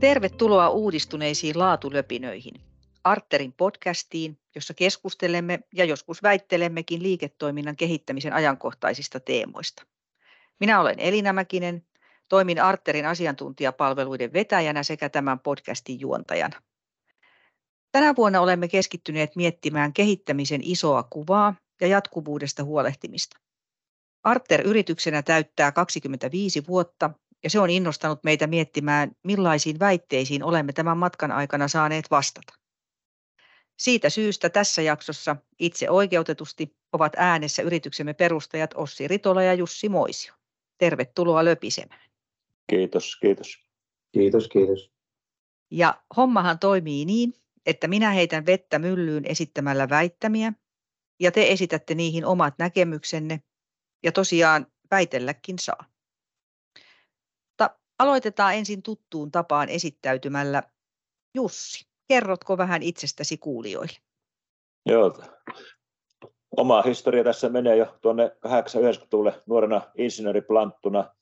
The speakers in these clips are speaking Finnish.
Tervetuloa uudistuneisiin laatulöpinöihin. Arterin podcastiin, jossa keskustelemme ja joskus väittelemmekin liiketoiminnan kehittämisen ajankohtaisista teemoista. Minä olen Elina Mäkinen, toimin Arterin asiantuntijapalveluiden vetäjänä sekä tämän podcastin juontajana. Tänä vuonna olemme keskittyneet miettimään kehittämisen isoa kuvaa ja jatkuvuudesta huolehtimista. Arter yrityksenä täyttää 25 vuotta ja se on innostanut meitä miettimään, millaisiin väitteisiin olemme tämän matkan aikana saaneet vastata. Siitä syystä tässä jaksossa itse oikeutetusti ovat äänessä yrityksemme perustajat Ossi Ritola ja Jussi Moisio. Tervetuloa löpisemään. Kiitos, kiitos. Kiitos, kiitos. Ja hommahan toimii niin, että minä heitän vettä myllyyn esittämällä väittämiä ja te esitätte niihin omat näkemyksenne ja tosiaan väitelläkin saa. Aloitetaan ensin tuttuun tapaan esittäytymällä. Jussi, kerrotko vähän itsestäsi kuulijoille? Joo, oma historia tässä menee jo tuonne 80-90-luvulle nuorena insinööriplanttuna.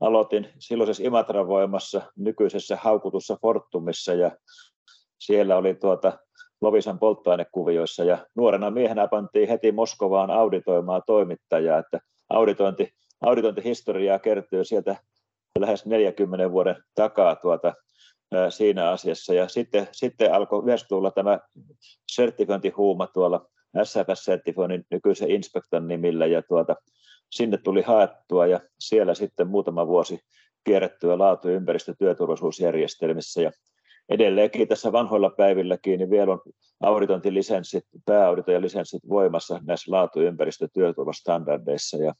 Aloitin silloisessa Imatran voimassa, nykyisessä haukutussa Fortumissa ja siellä oli tuota Lovisan polttoainekuvioissa ja nuorena miehenä pantiin heti Moskovaan auditoimaan toimittajaa, että auditointi, auditointihistoriaa kertyy sieltä lähes 40 vuoden takaa tuota, siinä asiassa. Ja sitten, sitten alkoi 90-luvulla tämä sertifiointihuuma tuolla SFS-sertifioinnin nykyisen inspektan nimillä ja tuota, sinne tuli haettua ja siellä sitten muutama vuosi kierrettyä laatu- ja ympäristötyöturvallisuusjärjestelmissä ja edelleenkin tässä vanhoilla päivilläkin niin vielä on auditointilisenssit, pääauditointilisenssit voimassa näissä laatu- ja ympäristötyöturvastandardeissa ja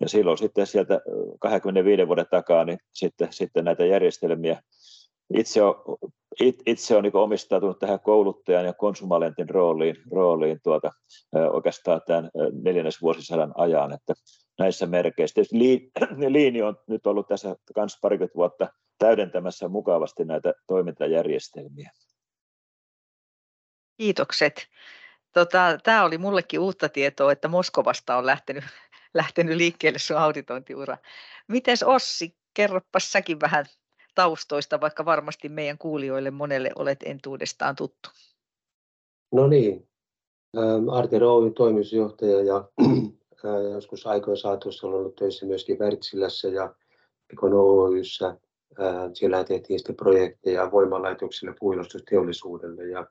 ja silloin sitten sieltä 25 vuoden takaa niin sitten, sitten näitä järjestelmiä itse on, itse on niin omistautunut tähän kouluttajan ja konsumalentin rooliin, rooliin tuota, oikeastaan tämän neljännesvuosisadan ajan, että näissä merkeissä. Tietysti liini on nyt ollut tässä kans parikymmentä vuotta täydentämässä mukavasti näitä toimintajärjestelmiä. Kiitokset. Tota, Tämä oli mullekin uutta tietoa, että Moskovasta on lähtenyt lähtenyt liikkeelle sun auditointiura. Mites Ossi, kerropas säkin vähän taustoista, vaikka varmasti meidän kuulijoille monelle olet entuudestaan tuttu. No niin, Arte Rouvin toimitusjohtaja ja joskus aikojen saatossa olen ollut töissä myöskin Wärtsilässä ja Pekon Oyssä. Siellä tehtiin sitten projekteja voimalaitoksille, puilustusteollisuudelle ja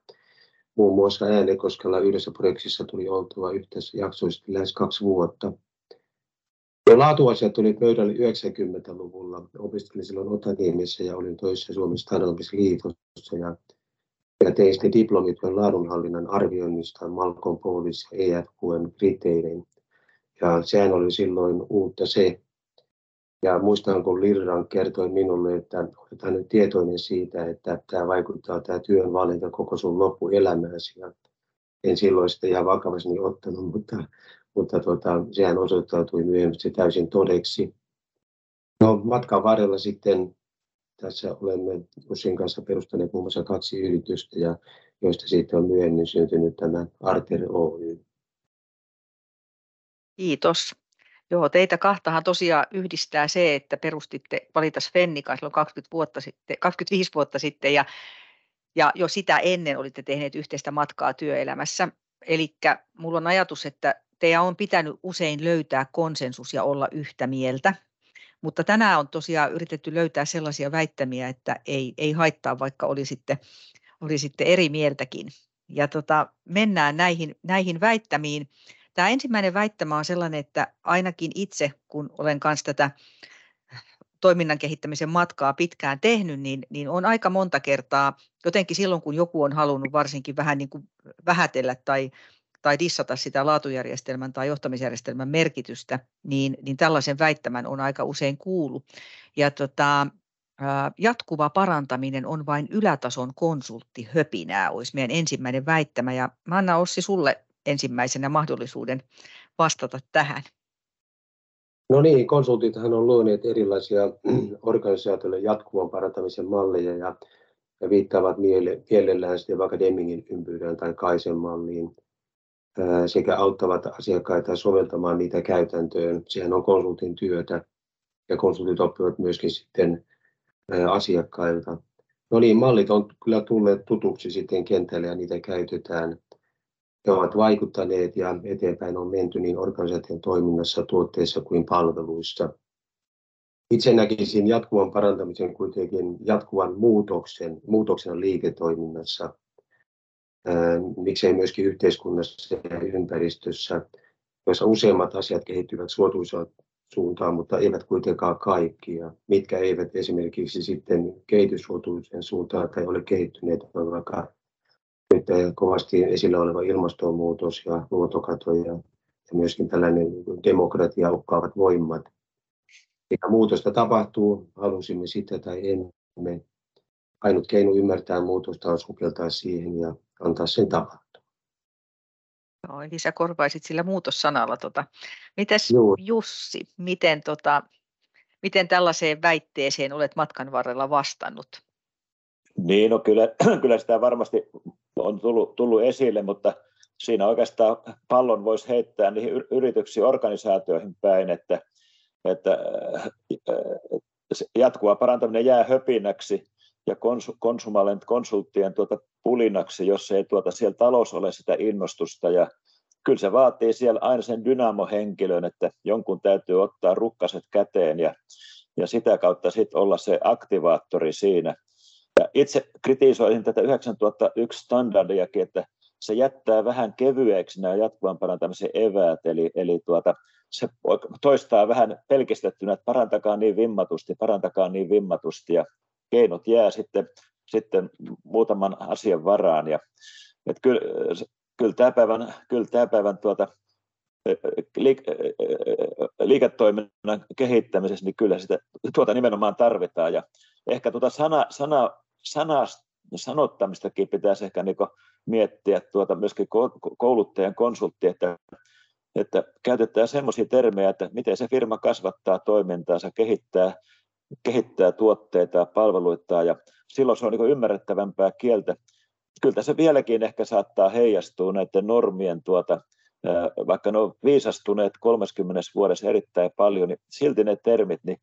muun muassa Äänekoskella yhdessä projektissa tuli oltua yhteensä jaksoisesti lähes kaksi vuotta. Ja laatuasiat tuli pöydälle 90-luvulla. Opiskelin silloin Otaniemessä ja olin töissä Suomen Standardis liitossa ja, ja tein sitten diplomityön laadunhallinnan arvioinnista Malcolm Police ja EFQn kriteerein. Ja sehän oli silloin uutta se. Ja muistan, kun Lirran kertoi minulle, että olet nyt tietoinen siitä, että tämä vaikuttaa tämä työn valinta koko sun loppuelämääsi. Ja en silloin sitä ihan vakavasti ottanut, mutta mutta tuota, sehän osoittautui myöhemmin täysin todeksi. No, matkan varrella sitten tässä olemme Jussin kanssa perustaneet muun muassa kaksi yritystä, ja joista siitä on myöhemmin syntynyt tämä Arter Oy. Kiitos. Joo, teitä kahtahan tosiaan yhdistää se, että perustitte Valitas Fennika silloin 20 vuotta sitten, 25 vuotta sitten ja, ja jo sitä ennen olitte tehneet yhteistä matkaa työelämässä. Eli minulla on ajatus, että teidän on pitänyt usein löytää konsensus ja olla yhtä mieltä. Mutta tänään on tosiaan yritetty löytää sellaisia väittämiä, että ei, ei haittaa, vaikka oli sitten, oli sitten eri mieltäkin. Ja tota, mennään näihin, näihin väittämiin. Tämä ensimmäinen väittämä on sellainen, että ainakin itse, kun olen kanssa tätä toiminnan kehittämisen matkaa pitkään tehnyt, niin, niin on aika monta kertaa, jotenkin silloin kun joku on halunnut varsinkin vähän niin kuin vähätellä tai tai dissata sitä laatujärjestelmän tai johtamisjärjestelmän merkitystä, niin, niin tällaisen väittämän on aika usein kuulu. Ja tota, jatkuva parantaminen on vain ylätason konsultti höpinää, olisi meidän ensimmäinen väittämä. Ja mä annan Ossi sulle ensimmäisenä mahdollisuuden vastata tähän. No niin, konsultithan on luoneet erilaisia organisaatioille jatkuvan parantamisen malleja ja, ja viittaavat mielellään sitten vaikka Demingin ympyrään tai Kaisen malliin – sekä auttavat asiakkaita soveltamaan niitä käytäntöön. Sehän on konsultin työtä ja konsultit oppivat myöskin sitten asiakkailta. No niin, mallit on kyllä tulleet tutuksi sitten kentälle ja niitä käytetään. Ne ovat vaikuttaneet ja eteenpäin on menty niin organisaation toiminnassa, tuotteissa kuin palveluissa. Itse näkisin jatkuvan parantamisen kuitenkin jatkuvan muutoksen, muutoksen liiketoiminnassa, miksei myöskin yhteiskunnassa ja ympäristössä, joissa useimmat asiat kehittyvät suotuisaan suuntaan, mutta eivät kuitenkaan kaikkia, mitkä eivät esimerkiksi sitten kehity suotuisen suuntaan tai ole kehittyneet, vaikka nyt kovasti esillä oleva ilmastonmuutos ja luontokato ja, ja myöskin tällainen demokratia uhkaavat voimat. Eikä muutosta tapahtuu, halusimme sitä tai emme. Ainut keino ymmärtää muutosta on sukeltaa siihen ja antaa sen tapahtua. Joo, eli sä korvaisit sillä muutossanalla. Tota. Mitäs Joo. Jussi, miten, tota, miten tällaiseen väitteeseen olet matkan varrella vastannut? Niin, no kyllä, kyllä sitä varmasti on tullut, tullut esille, mutta siinä oikeastaan pallon voisi heittää niihin yrityksiin, organisaatioihin päin, että, että äh, jatkuva parantaminen jää höpinäksi ja konsumalent konsulttien tuota pulinaksi, jos ei tuota siellä talous ole sitä innostusta. Ja kyllä se vaatii siellä aina sen dynamohenkilön, että jonkun täytyy ottaa rukkaset käteen ja, ja sitä kautta sitten olla se aktivaattori siinä. Ja itse kritisoisin tätä 9001 standardiakin, että se jättää vähän kevyeksi nämä jatkuvan parantamisen eväät, eli, eli tuota, se toistaa vähän pelkistettynä, että parantakaa niin vimmatusti, parantakaa niin vimmatusti, ja keinot jää sitten, sitten muutaman asian varaan. Ja, että kyllä, kyllä tämä päivän, kyllä tämä päivän tuota, liiketoiminnan kehittämisessä, niin kyllä sitä tuota nimenomaan tarvitaan. Ja ehkä tuota sana, sana, sana, sanottamistakin pitäisi ehkä niin miettiä tuota myöskin kouluttajan konsultti, että, että käytetään semmoisia termejä, että miten se firma kasvattaa toimintaansa, kehittää kehittää tuotteita ja palveluita ja silloin se on niin ymmärrettävämpää kieltä. Kyllä tässä vieläkin ehkä saattaa heijastua näiden normien tuota, vaikka ne on viisastuneet 30 vuodessa erittäin paljon, niin silti ne termit, niin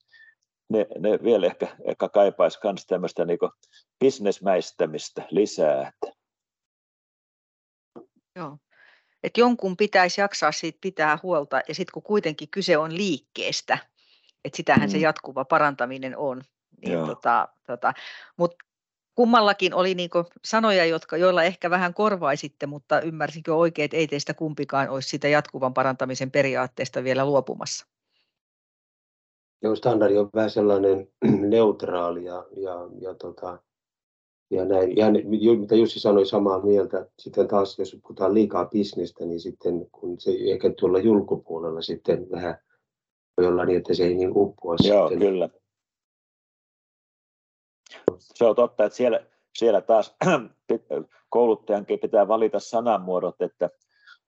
ne, ne vielä ehkä, ehkä kaipaisi myös tämmöistä niin bisnesmäistämistä lisää. Joo. Et jonkun pitäisi jaksaa siitä pitää huolta, ja sitten kun kuitenkin kyse on liikkeestä, että sitähän mm. se jatkuva parantaminen on. Niin tota, tota, Mutta kummallakin oli niin sanoja, jotka, joilla ehkä vähän korvaisitte, mutta ymmärsinkö oikein, että ei teistä kumpikaan olisi sitä jatkuvan parantamisen periaatteesta vielä luopumassa? Joo, standardi on vähän sellainen neutraali ja, ja, ja, tota, ja näin. Ja mitä Jussi sanoi samaa mieltä, sitten taas jos puhutaan liikaa bisnestä, niin sitten kun se ehkä tuolla julkopuolella sitten vähän voi olla niin, että se ei niin uppoa Joo, sitten. kyllä. Se on totta, että siellä, siellä taas kouluttajankin pitää valita sanamuodot, että,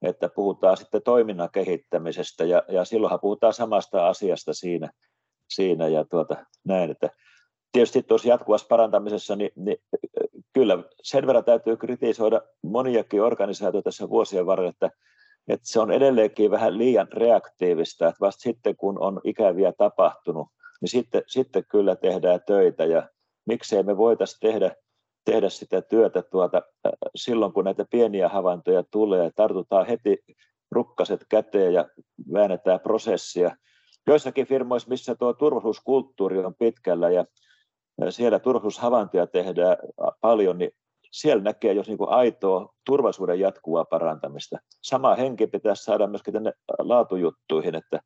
että puhutaan sitten toiminnan kehittämisestä ja, ja silloinhan puhutaan samasta asiasta siinä, siinä ja tuota, näin, että tietysti tuossa jatkuvassa parantamisessa, niin, niin kyllä sen verran täytyy kritisoida moniakin organisaatioita tässä vuosien varrella, että että se on edelleenkin vähän liian reaktiivista, että vasta sitten kun on ikäviä tapahtunut, niin sitten, sitten kyllä tehdään töitä ja miksei me voitaisiin tehdä, tehdä sitä työtä tuota, silloin, kun näitä pieniä havaintoja tulee, tartutaan heti rukkaset käteen ja väännetään prosessia. Joissakin firmoissa, missä tuo turvallisuuskulttuuri on pitkällä ja siellä turvallisuushavaintoja tehdään paljon, niin siellä näkee jos niin kuin aitoa turvallisuuden jatkuvaa parantamista. Sama henki pitäisi saada myöskin tänne laatujuttuihin, että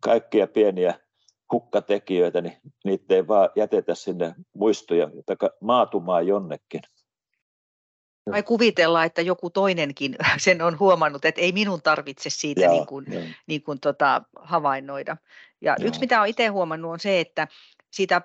kaikkia pieniä hukkatekijöitä, niin niitä ei vaan jätetä sinne muistoja tai maatumaan jonnekin. Vai kuvitella, että joku toinenkin sen on huomannut, että ei minun tarvitse siitä Jaa, niin kuin, niin kuin tota, havainnoida. Ja Jaa. yksi, mitä olen itse huomannut, on se, että siitä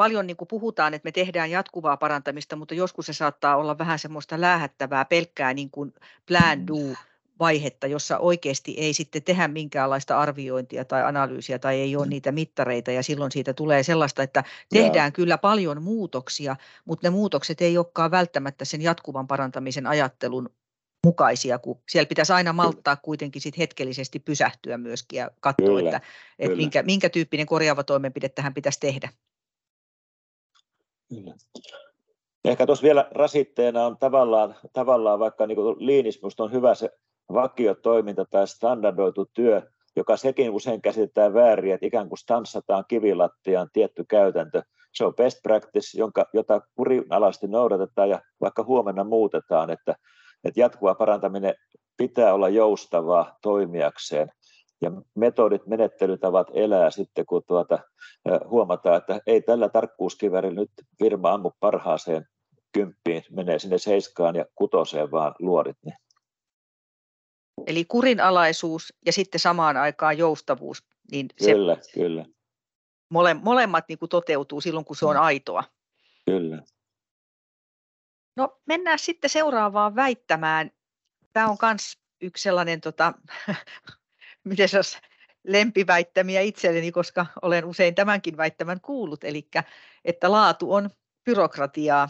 paljon niin kuin puhutaan, että me tehdään jatkuvaa parantamista, mutta joskus se saattaa olla vähän semmoista läähättävää, pelkkää niin kuin plan do vaihetta, jossa oikeasti ei sitten tehdä minkäänlaista arviointia tai analyysiä tai ei ole mm. niitä mittareita ja silloin siitä tulee sellaista, että tehdään ja. kyllä paljon muutoksia, mutta ne muutokset ei olekaan välttämättä sen jatkuvan parantamisen ajattelun mukaisia, kun siellä pitäisi aina malttaa kuitenkin sit hetkellisesti pysähtyä myöskin ja katsoa, kyllä, että, että minkä, minkä tyyppinen korjaava toimenpide tähän pitäisi tehdä. Kyllä. Ehkä tuossa vielä rasitteena on tavallaan, tavallaan vaikka niin liinismusta on hyvä se vakiotoiminta tai standardoitu työ, joka sekin usein käsitetään väärin, että ikään kuin stanssataan kivilattiaan tietty käytäntö. Se on best practice, jonka, jota kurinalaisesti noudatetaan ja vaikka huomenna muutetaan, että, että jatkuva parantaminen pitää olla joustavaa toimijakseen. Ja metodit, menettelytavat elää sitten, kun tuota, huomataan, että ei tällä tarkkuuskivärillä nyt firma ammu parhaaseen kymppiin, menee sinne seiskaan ja kutoseen vaan luodit. Niin Eli kurinalaisuus ja sitten samaan aikaan joustavuus. Niin se kyllä, kyllä. Mole, molemmat niin kuin toteutuu silloin, kun se on mm. aitoa. Kyllä. No mennään sitten seuraavaan väittämään. Tämä on myös yksi sellainen, tota, miten se lempiväittämiä itselleni, koska olen usein tämänkin väittämän kuullut, eli että laatu on byrokratiaa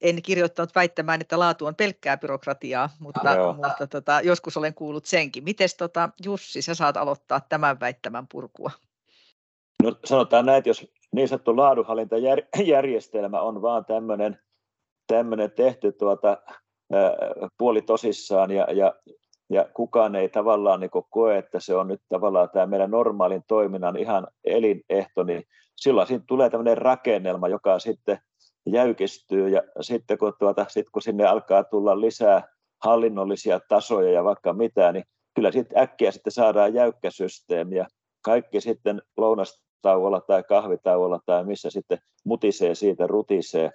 en kirjoittanut väittämään, että laatu on pelkkää byrokratiaa, mutta, no, mutta tota, joskus olen kuullut senkin. Miten tota, Jussi, sä saat aloittaa tämän väittämän purkua? No sanotaan näin, että jos niin sanottu laadunhallintajärjestelmä on vaan tämmöinen tämmöinen tehty tuota, puoli tosissaan ja, ja, ja kukaan ei tavallaan niin koe, että se on nyt tavallaan tämä meidän normaalin toiminnan ihan elinehto, niin silloin siinä tulee tämmöinen rakennelma, joka sitten jäykistyy ja sitten kun, tuota, sit kun sinne alkaa tulla lisää hallinnollisia tasoja ja vaikka mitä, niin kyllä sitten äkkiä sitten saadaan jäykkä systeemi ja kaikki sitten lounastauolla tai kahvitauolla tai missä sitten mutisee siitä, rutisee,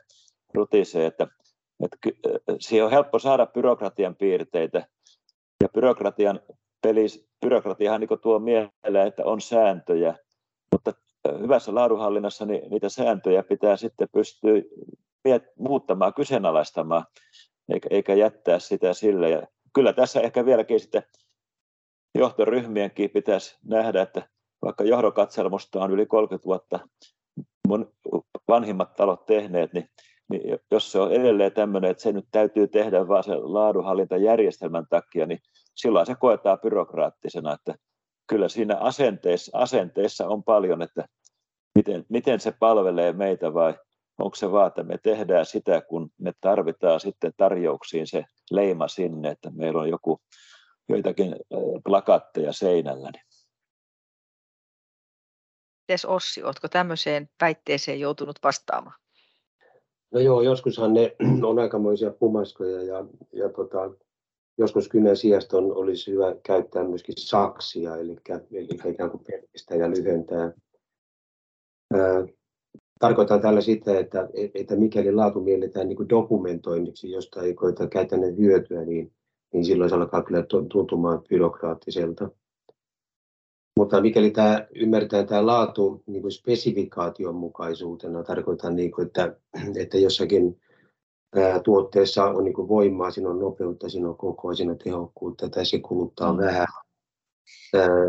rutisee että, että siihen on helppo saada byrokratian piirteitä ja byrokratian pelis, byrokratiahan niin tuo mieleen, että on sääntöjä, mutta hyvässä laadunhallinnassa niin niitä sääntöjä pitää sitten pystyä muuttamaan, kyseenalaistamaan, eikä, eikä jättää sitä sille. Ja kyllä tässä ehkä vieläkin sitten johtoryhmienkin pitäisi nähdä, että vaikka johdokatselmusta on yli 30 vuotta mun vanhimmat talot tehneet, niin, niin jos se on edelleen tämmöinen, että se nyt täytyy tehdä vaan se laadunhallintajärjestelmän takia, niin silloin se koetaan byrokraattisena, että kyllä siinä asenteessa, asenteessa on paljon, että miten, miten se palvelee meitä vai onko se vaan, että me tehdään sitä, kun me tarvitaan sitten tarjouksiin se leima sinne, että meillä on joku joitakin plakatteja seinällä. Mites Ossi, oletko tämmöiseen väitteeseen joutunut vastaamaan? No joo, joskushan ne on aikamoisia pumaskoja ja, ja tota, joskus kynän sijasta on, olisi hyvä käyttää myöskin saksia, eli, eli ikään kuin pelkistää ja lyhentää. Ää, tarkoitan tällä sitä, että, että mikäli laatu mielletään niin dokumentoinniksi, josta ei koeta käytännön hyötyä, niin, niin silloin se alkaa kyllä tuntumaan byrokraattiselta. Mutta mikäli tämä, ymmärretään tämä laatu niin kuin spesifikaation mukaisuutena, tarkoitan, niin kuin, että, että jossakin tuotteessa on niin voimaa, siinä on nopeutta, siinä on kokoa, siinä on tehokkuutta tai se kuluttaa mm. vähän.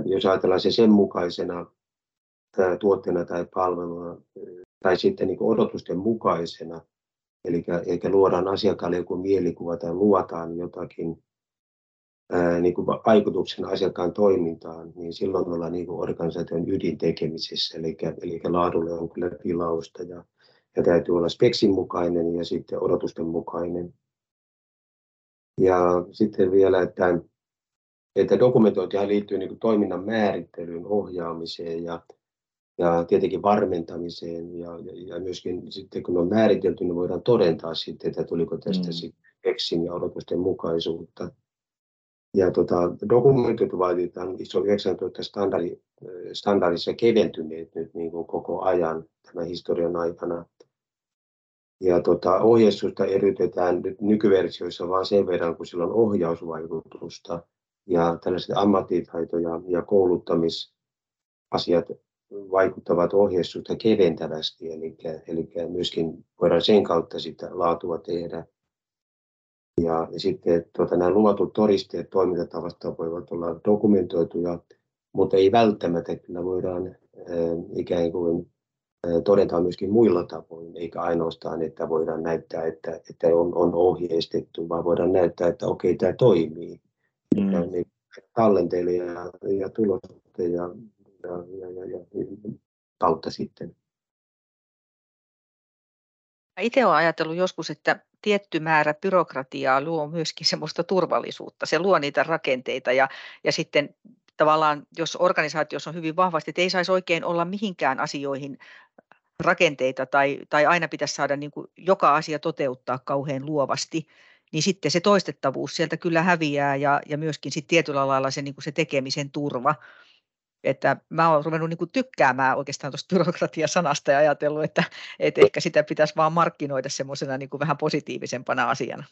Jos ajatellaan se sen mukaisena tuotteena tai palveluna tai sitten niin odotusten mukaisena, eli, eli luodaan asiakkaalle joku mielikuva tai luotaan jotakin ää, niin kuin vaikutuksena asiakkaan toimintaan, niin silloin ollaan niin organisaation ydintekemisessä, eli, eli laadulle on kyllä tilausta ja ja täytyy olla speksin mukainen ja sitten odotusten mukainen. Ja sitten vielä, että, että dokumentointihan liittyy niin kuin toiminnan määrittelyyn, ohjaamiseen ja, ja tietenkin varmentamiseen ja, ja, ja myöskin sitten kun on määritelty, niin voidaan todentaa sitten, että tuliko tästä mm. speksin ja odotusten mukaisuutta. Ja tota, dokumentit ovat ISO 19 standardi, standardissa keventyneet nyt niin kuin koko ajan tämän historian aikana. Ja tota, ohjeistusta eriytetään nyt nykyversioissa vain sen verran, kun sillä on ohjausvaikutusta. Ja tällaiset ammattitaito- ja, ja kouluttamisasiat vaikuttavat ohjeistusta keventävästi, eli, eli myöskin voidaan sen kautta sitä laatua tehdä. Ja sitten tuota, nämä luvatut todisteet toimintatavasta voivat olla dokumentoituja, mutta ei välttämättä kyllä voidaan äh, ikään kuin todetaan myöskin muilla tavoin, eikä ainoastaan, että voidaan näyttää, että, että on, on ohjeistettu, vaan voidaan näyttää, että okei, tämä toimii. Mm. Ja, niin, tallenteille ja, ja tulosten ja, ja, ja, ja, ja kautta sitten. Itse olen ajatellut joskus, että tietty määrä byrokratiaa luo myöskin semmoista turvallisuutta. Se luo niitä rakenteita ja, ja sitten tavallaan, jos organisaatiossa on hyvin vahvasti, että ei saisi oikein olla mihinkään asioihin rakenteita tai, tai aina pitäisi saada niin kuin joka asia toteuttaa kauhean luovasti, niin sitten se toistettavuus sieltä kyllä häviää ja, ja myöskin sitten tietyllä lailla se, niin kuin se tekemisen turva. Että mä olen ruvennut niin tykkäämään oikeastaan tuosta byrokratia-sanasta ja ajatellut, että, että ehkä sitä pitäisi vaan markkinoida semmoisena niin kuin vähän positiivisempana asiana.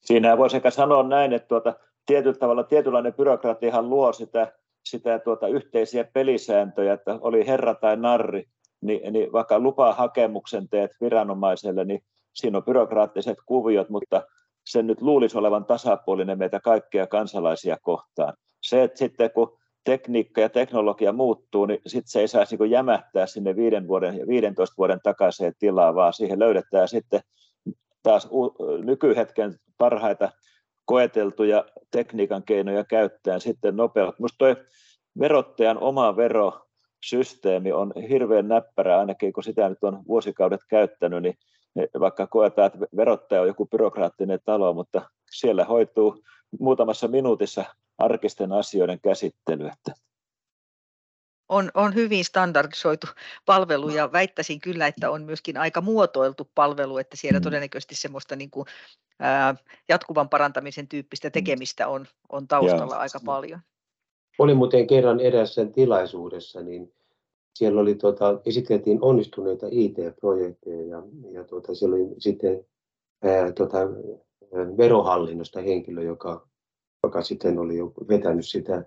Siinä voi sekä sanoa näin, että tuota, tietyllä tavalla tietynlainen byrokratiahan luo sitä, sitä tuota, yhteisiä pelisääntöjä, että oli herra tai narri, niin, niin vaikka lupahakemuksen teet viranomaiselle, niin siinä on byrokraattiset kuviot, mutta sen nyt luulisi olevan tasapuolinen meitä kaikkia kansalaisia kohtaan. Se, että sitten kun tekniikka ja teknologia muuttuu, niin sitten se ei saisi niin jämähtää sinne viiden vuoden ja 15 vuoden takaiseen tilaan, vaan siihen löydetään sitten taas nykyhetken parhaita koeteltuja tekniikan keinoja käyttäen sitten nopeasti. Minusta tuo verottajan oma verosysteemi on hirveän näppärä, ainakin kun sitä nyt on vuosikaudet käyttänyt, niin vaikka koetaan, että verottaja on joku byrokraattinen talo, mutta siellä hoituu muutamassa minuutissa arkisten asioiden käsittely. Että on, on hyvin standardisoitu palvelu ja väittäisin kyllä, että on myöskin aika muotoiltu palvelu, että siellä mm. todennäköisesti semmoista niin kuin, ää, jatkuvan parantamisen tyyppistä mm. tekemistä on, on taustalla ja. aika paljon. Olin muuten kerran erässä tilaisuudessa, niin siellä oli, tota, esiteltiin onnistuneita IT-projekteja ja, ja tota, siellä oli sitten ää, tota, verohallinnosta henkilö, joka, joka sitten oli jo vetänyt sitä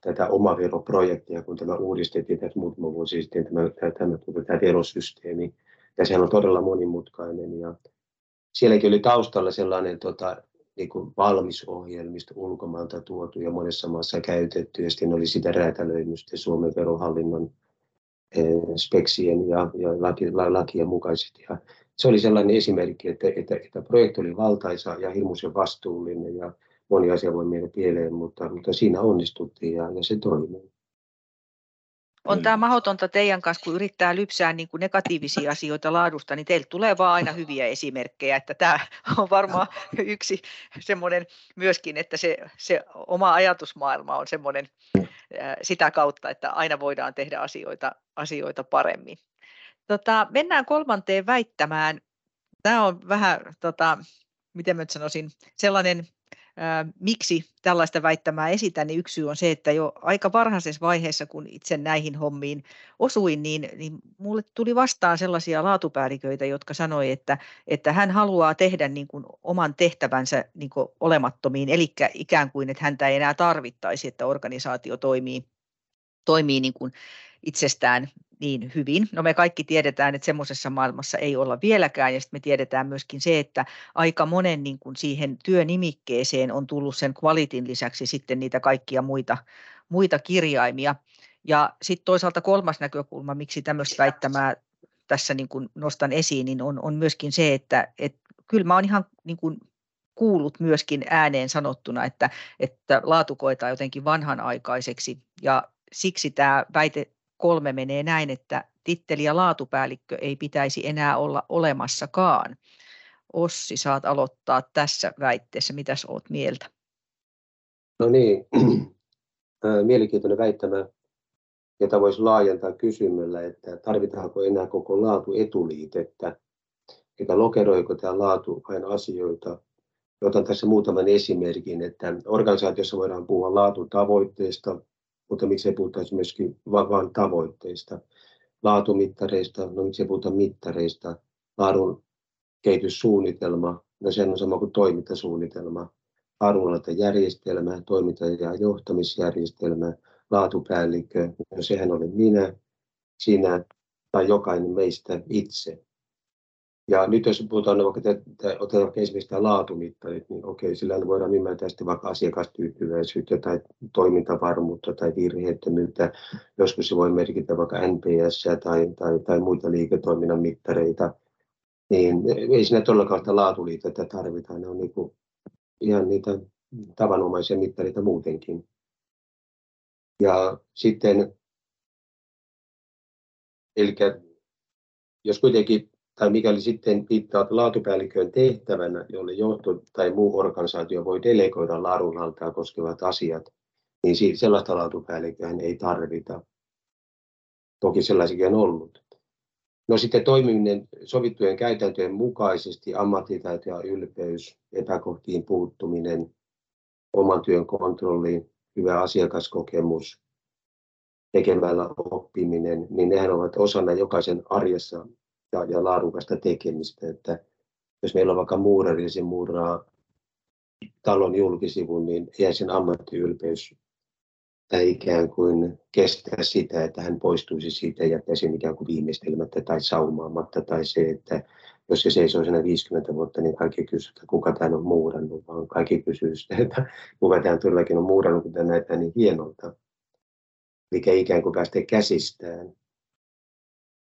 tätä omaveroprojektia, kun tämä uudistettiin tässä muutama vuosi sitten, tämä, tämä, tämä, tämä verosysteemi. Ja sehän on todella monimutkainen. Ja sielläkin oli taustalla sellainen tota, niin kuin valmis ohjelmisto ulkomailta tuotu ja monessa maassa käytetty. Ja sitten oli sitä räätälöinyt Suomen verohallinnon eh, speksien ja, ja laki, lakien mukaisesti. Ja se oli sellainen esimerkki, että, että, että projekti oli valtaisa ja hirmuisen vastuullinen ja moni asia voi mennä pieleen, mutta, mutta siinä onnistuttiin ja, ja se toimii. On tämä mahdotonta teidän kanssa, kun yrittää lypsää niin kuin negatiivisia asioita laadusta, niin teiltä tulee vaan aina hyviä esimerkkejä. Että tämä on varmaan yksi semmoinen myöskin, että se, se oma ajatusmaailma on semmoinen sitä kautta, että aina voidaan tehdä asioita, asioita paremmin. Tota, mennään kolmanteen väittämään. Tämä on vähän, tota, miten mä sanoisin, sellainen miksi tällaista väittämää esitän, niin yksi syy on se, että jo aika varhaisessa vaiheessa, kun itse näihin hommiin osuin, niin, niin mulle tuli vastaan sellaisia laatupäälliköitä, jotka sanoi, että, että hän haluaa tehdä niin kuin oman tehtävänsä niin kuin olemattomiin, eli ikään kuin, että häntä ei enää tarvittaisi, että organisaatio toimii, toimii niin kuin itsestään niin hyvin. No me kaikki tiedetään, että semmoisessa maailmassa ei olla vieläkään ja sitten me tiedetään myöskin se, että aika monen niin kuin siihen työnimikkeeseen on tullut sen kvalitin lisäksi sitten niitä kaikkia muita, muita kirjaimia. Ja sitten toisaalta kolmas näkökulma, miksi tämmöistä väittämää tässä niin kuin nostan esiin, niin on, on myöskin se, että et kyllä mä oon ihan niin kuin kuullut myöskin ääneen sanottuna, että, että laatu koetaan jotenkin vanhanaikaiseksi ja siksi tämä väite kolme menee näin, että titteli ja laatupäällikkö ei pitäisi enää olla olemassakaan. Ossi, saat aloittaa tässä väitteessä. Mitäs oot mieltä? No niin, mielenkiintoinen väittämä, jota voisi laajentaa kysymällä, että tarvitaanko enää koko laatu etuliitettä, eikä lokeroiko tämä laatu vain asioita. Otan tässä muutaman esimerkin, että organisaatiossa voidaan puhua laatutavoitteista, mutta miksei puhuttaisi myöskin vain tavoitteista, laatumittareista, no miksei puhuta mittareista, laadun kehityssuunnitelma, no sen on sama kuin toimintasuunnitelma, järjestelmä, toiminta- ja johtamisjärjestelmä, laatupäällikkö, no sehän olen minä, sinä tai jokainen meistä itse. Ja nyt jos puhutaan vaikka, otetaan vaikka esimerkiksi tämä laatumittarit, niin okei, sillä voidaan ymmärtää sitten vaikka asiakastyytyväisyyttä tai toimintavarmuutta tai virheettömyyttä. Joskus se voi merkitä vaikka NPS tai, tai, tai muita liiketoiminnan mittareita. Niin ei siinä todellakaan sitä laatuliitettä tarvita. Ne on niin kuin ihan niitä tavanomaisia mittareita muutenkin. Ja sitten, eli jos kuitenkin tai mikäli sitten viittaat laatupäällikön tehtävänä, jolle johto tai muu organisaatio voi delegoida laadunhaltaa koskevat asiat, niin sellaista laatupäällikköä ei tarvita. Toki sellaisikin on ollut. No sitten toimiminen sovittujen käytäntöjen mukaisesti, ammattitaito ja ylpeys, epäkohtiin puuttuminen, oman työn kontrolli, hyvä asiakaskokemus, tekemällä oppiminen, niin nehän ovat osana jokaisen arjessa ja, ja laadukasta tekemistä. Että jos meillä on vaikka muurari, se muuraa talon julkisivun, niin jää sen ammattiylpeys tai ikään kuin kestää sitä, että hän poistuisi siitä ja jättäisi ikään kuin viimeistelmättä tai saumaamatta. Tai se, että jos se seisoo siinä 50 vuotta, niin kaikki kysyy, että kuka tämän on muurannut, vaan kaikki kysyy sitä, että kuka tämän todellakin on muurannut, kun tämä näyttää niin hienolta. Eli ikään kuin päästä käsistään.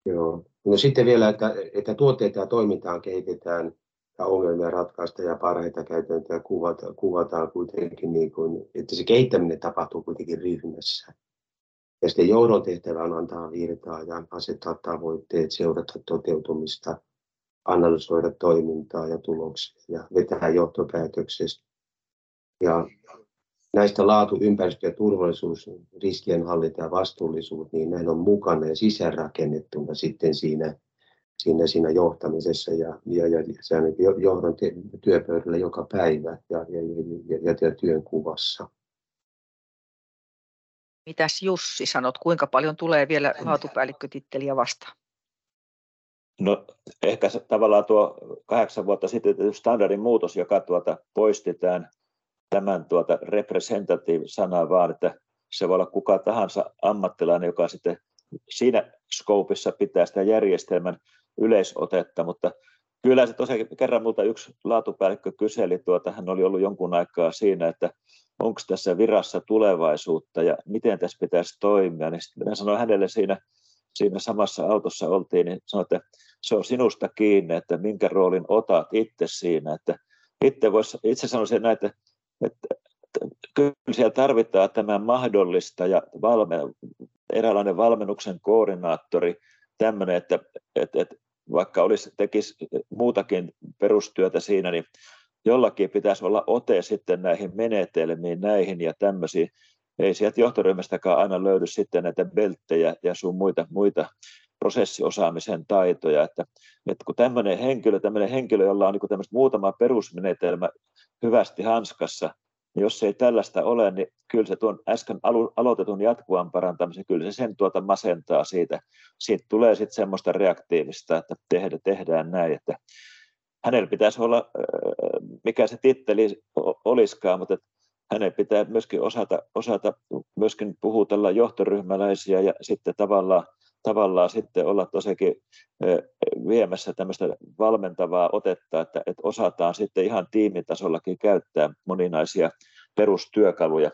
Joo. No sitten vielä, että, että tuotteita ja toimintaa kehitetään ja ongelmia ratkaista ja parhaita käytäntöjä kuvata, kuvataan kuitenkin, niin kuin, että se kehittäminen tapahtuu kuitenkin ryhmässä. Ja sitten johdon tehtävä on antaa virtaa ja asettaa tavoitteet, seurata toteutumista, analysoida toimintaa ja tuloksia ja vetää johtopäätöksestä. Ja näistä laatu, ympäristö ja turvallisuus, riskienhallinta ja vastuullisuus, niin näin on mukana ja sisäänrakennettuna sitten siinä, siinä, siinä johtamisessa ja, ja, ja se on johdon työpöydällä joka päivä ja, ja, ja, ja, ja työn kuvassa. Mitäs Jussi sanot, kuinka paljon tulee vielä laatupäällikkötitteliä vastaan? No ehkä se, tavallaan tuo kahdeksan vuotta sitten standardin muutos, joka tuota poisti tämän tämän tuota representative-sanaa, vaan että se voi olla kuka tahansa ammattilainen, joka sitten siinä skoopissa pitää sitä järjestelmän yleisotetta, mutta kyllä se tosiaan kerran multa yksi laatupäällikkö kyseli, tuota, hän oli ollut jonkun aikaa siinä, että onko tässä virassa tulevaisuutta ja miten tässä pitäisi toimia, niin sitten sanoin hänelle siinä, siinä samassa autossa oltiin, niin sanoin, että se on sinusta kiinni, että minkä roolin otat itse siinä, että itse, vois, itse sanoisin näin, että että kyllä siellä tarvitaan tämä mahdollista ja valme, eräänlainen valmennuksen koordinaattori, tämmöinen, että, että, että vaikka olisi, tekisi muutakin perustyötä siinä, niin jollakin pitäisi olla ote sitten näihin menetelmiin, näihin ja tämmöisiin. Ei sieltä johtoryhmästäkään aina löydy sitten näitä belttejä ja sun muita, muita prosessiosaamisen taitoja, että, että kun tämmöinen henkilö, tämmöinen henkilö, jolla on niin muutama perusmenetelmä hyvästi hanskassa, niin jos ei tällaista ole, niin kyllä se tuon äsken alo- aloitetun jatkuvan parantamisen, kyllä se sen tuota masentaa siitä. Siitä tulee sitten semmoista reaktiivista, että tehdä, tehdään näin, että hänellä pitäisi olla, mikä se titteli olisikaan, mutta hänen pitää myöskin osata, osata myöskin puhutella johtoryhmäläisiä ja sitten tavallaan tavallaan sitten olla tosiaankin viemässä tämmöistä valmentavaa otetta, että, että osataan sitten ihan tiimitasollakin käyttää moninaisia perustyökaluja.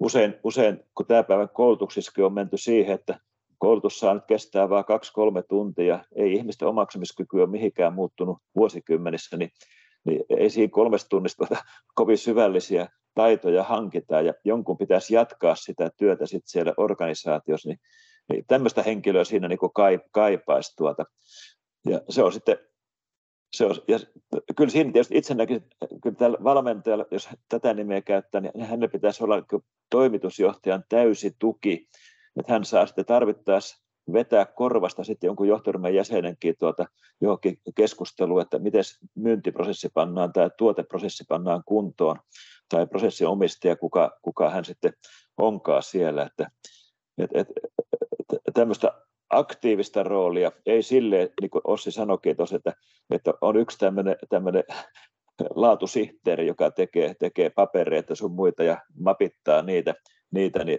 Usein, usein kun tämä päivän koulutuksissakin on menty siihen, että koulutus saa nyt kestää vain kaksi-kolme tuntia, ei ihmisten omaksumiskyky ole mihinkään muuttunut vuosikymmenissä, niin, niin ei siinä kolmesta tunnista kovin syvällisiä taitoja hankita ja jonkun pitäisi jatkaa sitä työtä sitten siellä organisaatiossa, niin niin tämmöistä henkilöä siinä niin kaipaisi tuota. Ja se on sitten, se on, ja kyllä siinä tietysti itse näkisin, kyllä tällä valmentajalla, jos tätä nimeä käyttää, niin hänellä pitäisi olla toimitusjohtajan täysi tuki, että hän saa sitten tarvittaessa vetää korvasta sitten jonkun johtoryhmän jäsenenkin tuota, johonkin keskusteluun, että miten myyntiprosessi pannaan tai tuoteprosessi pannaan kuntoon, tai prosessin omistaja, kuka, kuka hän sitten onkaan siellä. Että, et, et, tämmöistä aktiivista roolia, ei sille, niin kuin Ossi sanoikin tuossa, että, että on yksi tämmöinen, tämmöinen laatusihteeri, joka tekee, tekee papereita sun muita ja mapittaa niitä, niitä niin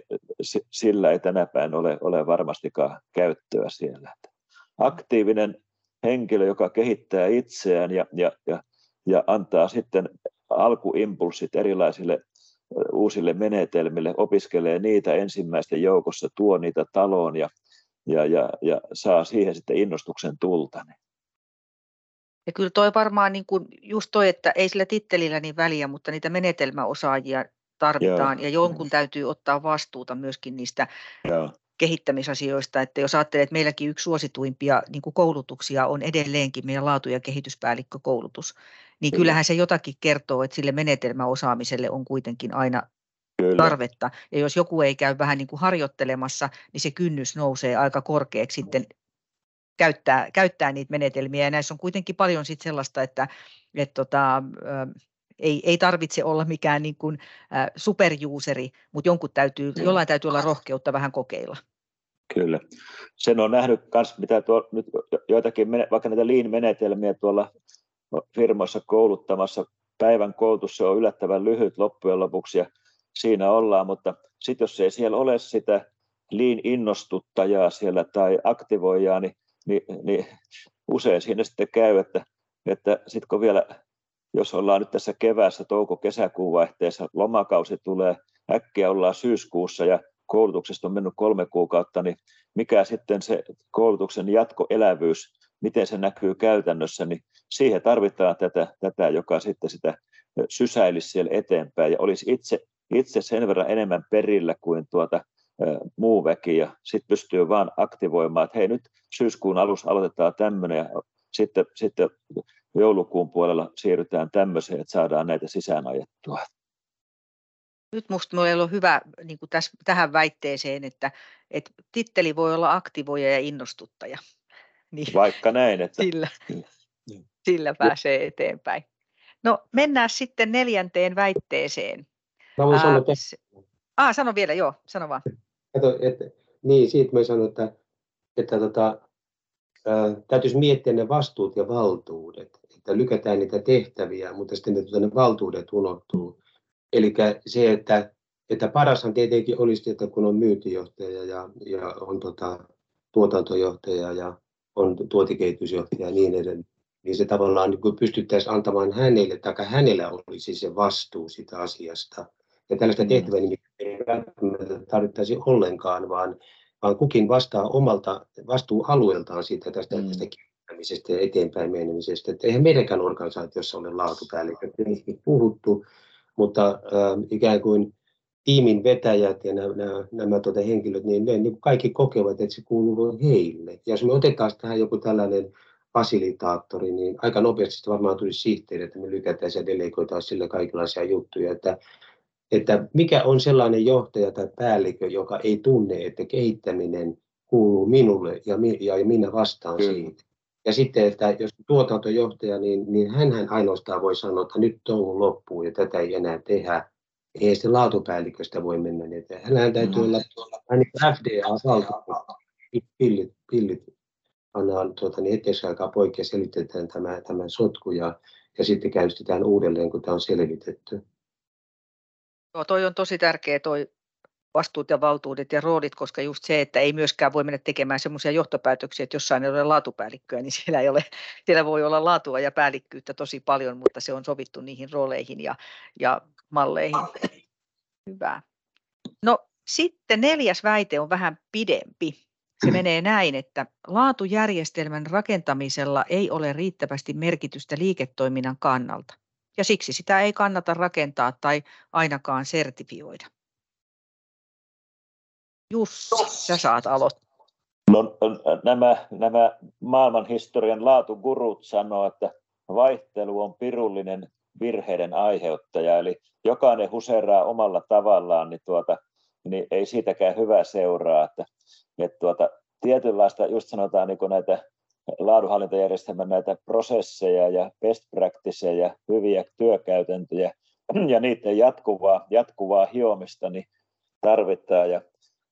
sillä ei tänä päivänä ole, ole varmastikaan käyttöä siellä. Aktiivinen henkilö, joka kehittää itseään ja, ja, ja, ja antaa sitten alkuimpulssit erilaisille uusille menetelmille, opiskelee niitä ensimmäisten joukossa, tuo niitä taloon ja, ja, ja, ja saa siihen sitten innostuksen tulta. Ja kyllä toi varmaan niin kuin just toi, että ei sillä tittelillä niin väliä, mutta niitä menetelmäosaajia tarvitaan Joo. ja jonkun täytyy ottaa vastuuta myöskin niistä Joo. kehittämisasioista, että jos ajattelee, että meilläkin yksi suosituimpia niin kuin koulutuksia on edelleenkin meidän laatu- ja kehityspäällikkökoulutus, niin Kyllä. kyllähän se jotakin kertoo, että sille menetelmäosaamiselle on kuitenkin aina Kyllä. tarvetta. Ja jos joku ei käy vähän niin kuin harjoittelemassa, niin se kynnys nousee aika korkeaksi sitten käyttää, käyttää niitä menetelmiä. Ja näissä on kuitenkin paljon sit sellaista, että et tota, ei, ei tarvitse olla mikään niin kuin, superjuuseri, mutta jonkun täytyy, jollain täytyy olla rohkeutta vähän kokeilla. Kyllä. Sen on nähnyt myös, mitä tuo, nyt joitakin, vaikka näitä lean-menetelmiä tuolla firmoissa kouluttamassa. Päivän koulutus se on yllättävän lyhyt loppujen lopuksi ja siinä ollaan, mutta sitten jos ei siellä ole sitä lean-innostuttajaa siellä tai aktivoijaa, niin, niin, niin usein siinä sitten käy, että, että sitten kun vielä jos ollaan nyt tässä keväässä, touko-kesäkuun vaihteessa, lomakausi tulee, äkkiä ollaan syyskuussa ja koulutuksesta on mennyt kolme kuukautta, niin mikä sitten se koulutuksen jatkoelävyys, miten se näkyy käytännössä, niin siihen tarvitaan tätä, tätä joka sitten sitä sysäilisi siellä eteenpäin ja olisi itse, itse sen verran enemmän perillä kuin tuota, muu väki ja sitten pystyy vaan aktivoimaan, että hei nyt syyskuun alussa aloitetaan tämmöinen ja sitten, sitten joulukuun puolella siirrytään tämmöiseen, että saadaan näitä sisään ajettua. Nyt minusta meillä on hyvä niin kuin tässä, tähän väitteeseen, että, että titteli voi olla aktivoija ja innostuttaja. Niin Vaikka näin. Että... Sillä, sillä pääsee eteenpäin. No mennään sitten neljänteen väitteeseen. Mä voin sanoa, että... Ah, sano vielä, joo, sano vaan. Kato, että, niin, siitä mä sanon, että, että tota, ää, täytyisi miettiä ne vastuut ja valtuudet että lykätään niitä tehtäviä, mutta sitten ne, tuota, ne valtuudet unohtuu. Eli se, että, että parashan tietenkin olisi, että kun on myyntijohtaja ja, ja on tota, tuotantojohtaja ja on tuotikehitysjohtaja ja niin edelleen, niin se tavallaan niin pystyttäisiin antamaan hänelle, tai hänellä olisi se vastuu sitä asiasta. Ja tällaista mm. tehtävää ei välttämättä tarvittaisi ollenkaan, vaan, vaan kukin vastaa omalta vastuualueeltaan siitä tästä, mm. tästä kehittämisestä ja eteenpäin menemisestä. Että eihän meidänkään organisaatiossa ole laatupäälliköt, niistä puhuttu, mutta äh, ikään kuin tiimin vetäjät ja nämä, nämä, nämä tuota henkilöt, niin ne niin kaikki kokevat, että se kuuluu heille. Ja jos me otetaan tähän joku tällainen fasilitaattori, niin aika nopeasti varmaan tulisi sihteeri, että me lykätään ja delegoitaan sille kaikenlaisia juttuja, että, että mikä on sellainen johtaja tai päällikö, joka ei tunne, että kehittäminen kuuluu minulle ja, ja minä vastaan Kyllä. siitä. Ja sitten, että jos tuotantojohtaja, niin, niin hän ainoastaan voi sanoa, että nyt touhu loppuu ja tätä ei enää tehdä. Ei se laatupäälliköstä voi mennä niin. Hänhän täytyy mm. olla hän niin FDA-valtuutettu. Pillit, pillit pannaan tuota, niin hetkeksi aikaa poikki ja selitetään tämä, tämä sotku ja, ja sitten käynnistetään uudelleen, kun tämä on selvitetty. Joo, toi on tosi tärkeä toi vastuut ja valtuudet ja roolit, koska just se, että ei myöskään voi mennä tekemään semmoisia johtopäätöksiä, että jossain ei ole laatupäällikköä, niin siellä, ei ole, siellä voi olla laatua ja päällikkyyttä tosi paljon, mutta se on sovittu niihin rooleihin ja, ja malleihin. Hyvä. No sitten neljäs väite on vähän pidempi. Se menee näin, että laatujärjestelmän rakentamisella ei ole riittävästi merkitystä liiketoiminnan kannalta, ja siksi sitä ei kannata rakentaa tai ainakaan sertifioida. Jussi, sä saat aloittaa. No, nämä, nämä maailmanhistorian laatugurut sanoo, että vaihtelu on pirullinen virheiden aiheuttaja, eli jokainen huseraa omalla tavallaan, niin, tuota, niin ei siitäkään hyvää seuraa. Että, että tuota, tietynlaista, just sanotaan niin näitä laadunhallintajärjestelmän näitä prosesseja ja best practiceja, hyviä työkäytäntöjä ja niiden jatkuvaa, jatkuvaa hiomista niin tarvitaan. Ja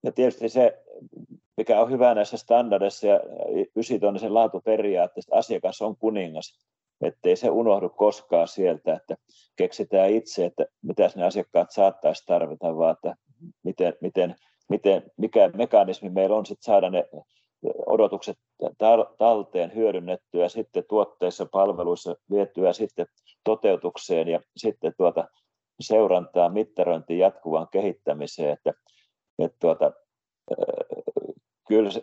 ja tietysti se, mikä on hyvä näissä standardeissa ja ysitonnisen laatuperiaatteessa, että asiakas on kuningas, ettei se unohdu koskaan sieltä, että keksitään itse, että mitä ne asiakkaat saattaisi tarvita, vaan että miten, miten, miten, mikä mekanismi meillä on sitten saada ne odotukset talteen hyödynnettyä sitten tuotteissa, palveluissa vietyä sitten toteutukseen ja sitten tuota seurantaa, mittarointiin, jatkuvaan kehittämiseen, että että tuota, kyllä se,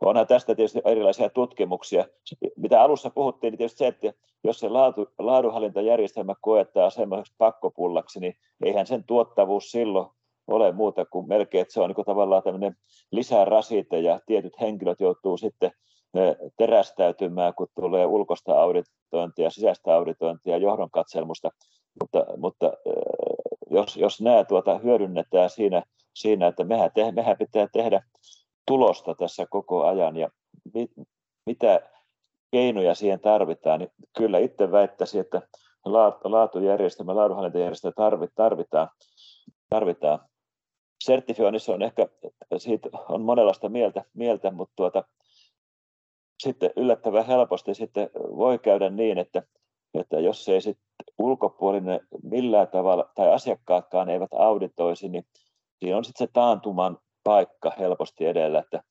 onhan tästä tietysti erilaisia tutkimuksia. Mitä alussa puhuttiin, niin tietysti se, että jos se laatu, laadunhallintajärjestelmä koetaan semmoiseksi pakkopullaksi, niin eihän sen tuottavuus silloin ole muuta kuin melkein, että se on niin tavallaan tämmöinen lisärasite ja tietyt henkilöt joutuu sitten terästäytymään, kun tulee ulkoista auditointia, sisäistä auditointia, johdon katselmusta, mutta, mutta jos, jos nämä tuota hyödynnetään siinä, siinä että mehän, te, mehän pitää tehdä tulosta tässä koko ajan ja mit, mitä keinoja siihen tarvitaan, niin kyllä itse väittäisin, että laatujärjestelmä, laadunhallintajärjestelmä tarvitaan. tarvitaan. Sertifioinnissa on ehkä, siitä on monenlaista mieltä, mieltä mutta tuota, sitten yllättävän helposti sitten voi käydä niin, että, että jos ei sitten ulkopuolinen millään tavalla, tai asiakkaatkaan eivät auditoisi, niin siinä on sitten se taantuman paikka helposti edellä, että,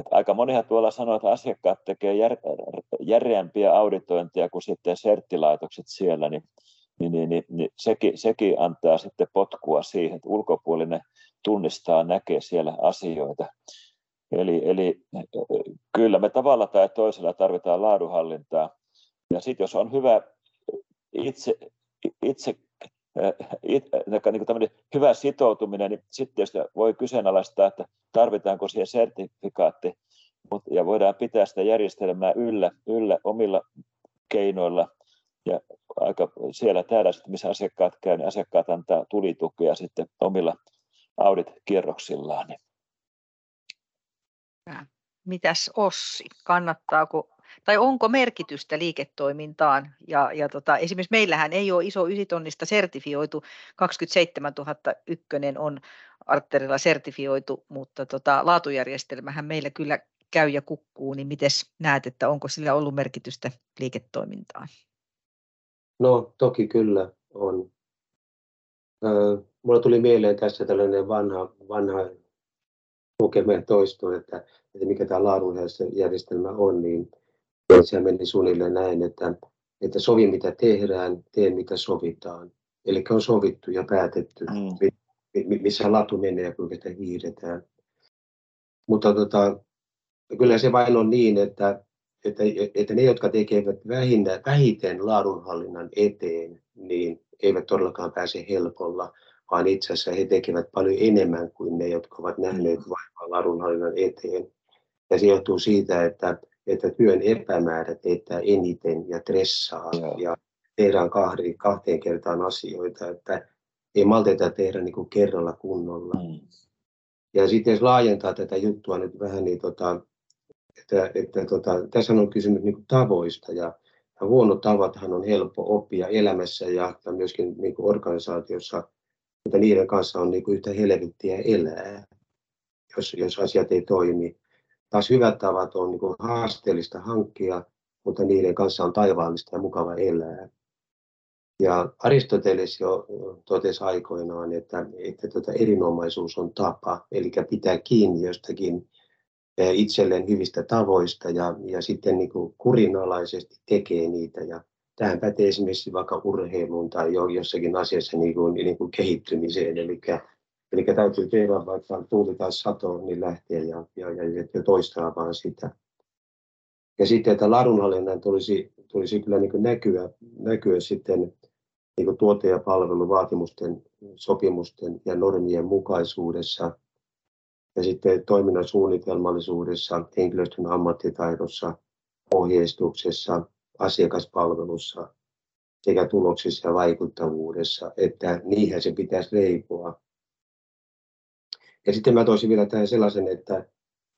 että aika monihan tuolla sanoo, että asiakkaat tekee jär, järeämpiä auditointia kuin sitten serttilaitokset siellä, niin, niin, niin, niin, niin sekin, sekin antaa sitten potkua siihen, että ulkopuolinen tunnistaa, näkee siellä asioita. Eli, eli kyllä me tavalla tai toisella tarvitaan laadunhallintaa. Ja sitten jos on hyvä itse, itse it, niin kuin hyvä sitoutuminen, niin sitten tietysti voi kyseenalaistaa, että tarvitaanko siihen sertifikaatti, ja voidaan pitää sitä järjestelmää yllä, yllä omilla keinoilla. Ja aika siellä täällä, sitten, missä asiakkaat käy, niin asiakkaat antaa tulitukea sitten omilla audit-kierroksillaan. Mitäs Ossi, kannattaako tai onko merkitystä liiketoimintaan? Ja, ja tota, esimerkiksi meillähän ei ole iso ysitonnista sertifioitu, 27 000 ykkönen on Arterilla sertifioitu, mutta tota, laatujärjestelmähän meillä kyllä käy ja kukkuu, niin miten näet, että onko sillä ollut merkitystä liiketoimintaan? No toki kyllä on. Mulla tuli mieleen tässä tällainen vanha, vanha lukemien toisto, että, että mikä tämä laadunjärjestelmä on, niin se meni suunnilleen näin, että, että sovi mitä tehdään, tee mitä sovitaan. Eli on sovittu ja päätetty, mm. missä latu menee ja kuinka sitä hiiretään. Mutta tota, kyllä se vain on niin, että, että, että ne, jotka tekevät vähinnä, vähiten laadunhallinnan eteen, niin eivät todellakaan pääse helpolla, vaan itse asiassa he tekevät paljon enemmän kuin ne, jotka ovat nähneet vaivaa laadunhallinnan eteen. Ja se johtuu siitä, että että työn epämäärä teettää eniten ja stressaa Joo. ja tehdään kahden, kahteen kertaan asioita, että ei malteta tehdä niin kuin kerralla kunnolla. Mm. Ja sitten jos laajentaa tätä juttua nyt vähän, niin tota, että, että tota, tässä on kysymys niin kuin tavoista ja, ja huonot tavathan on helppo oppia elämässä ja, ja myöskin niin kuin organisaatiossa, mutta niiden kanssa on niin kuin yhtä helvettiä elää, jos, jos asiat ei toimi. Taas hyvät tavat on niin kuin haasteellista hankkia, mutta niiden kanssa on taivaallista ja mukava elää. Ja Aristoteles jo totesi aikoinaan, että, että tuota erinomaisuus on tapa, eli pitää kiinni jostakin itselleen hyvistä tavoista ja, ja sitten niin kurinalaisesti tekee niitä. Ja tähän pätee esimerkiksi vaikka urheiluun tai jossakin asiassa niin kuin, niin kuin kehittymiseen. Eli Eli täytyy tehdä vaikka tuuli tai sato, niin lähteä ja, ja, ja, ja toistaa vaan sitä. Ja sitten, että laadunhallinnan tulisi, tulisi kyllä niin näkyä, näkyä sitten niin tuote- ja palveluvaatimusten, sopimusten ja normien mukaisuudessa ja sitten toiminnan suunnitelmallisuudessa, henkilöstön ammattitaidossa, ohjeistuksessa, asiakaspalvelussa sekä tuloksissa ja vaikuttavuudessa, että niihin se pitäisi leipoa. Ja sitten mä toisin vielä tähän sellaisen, että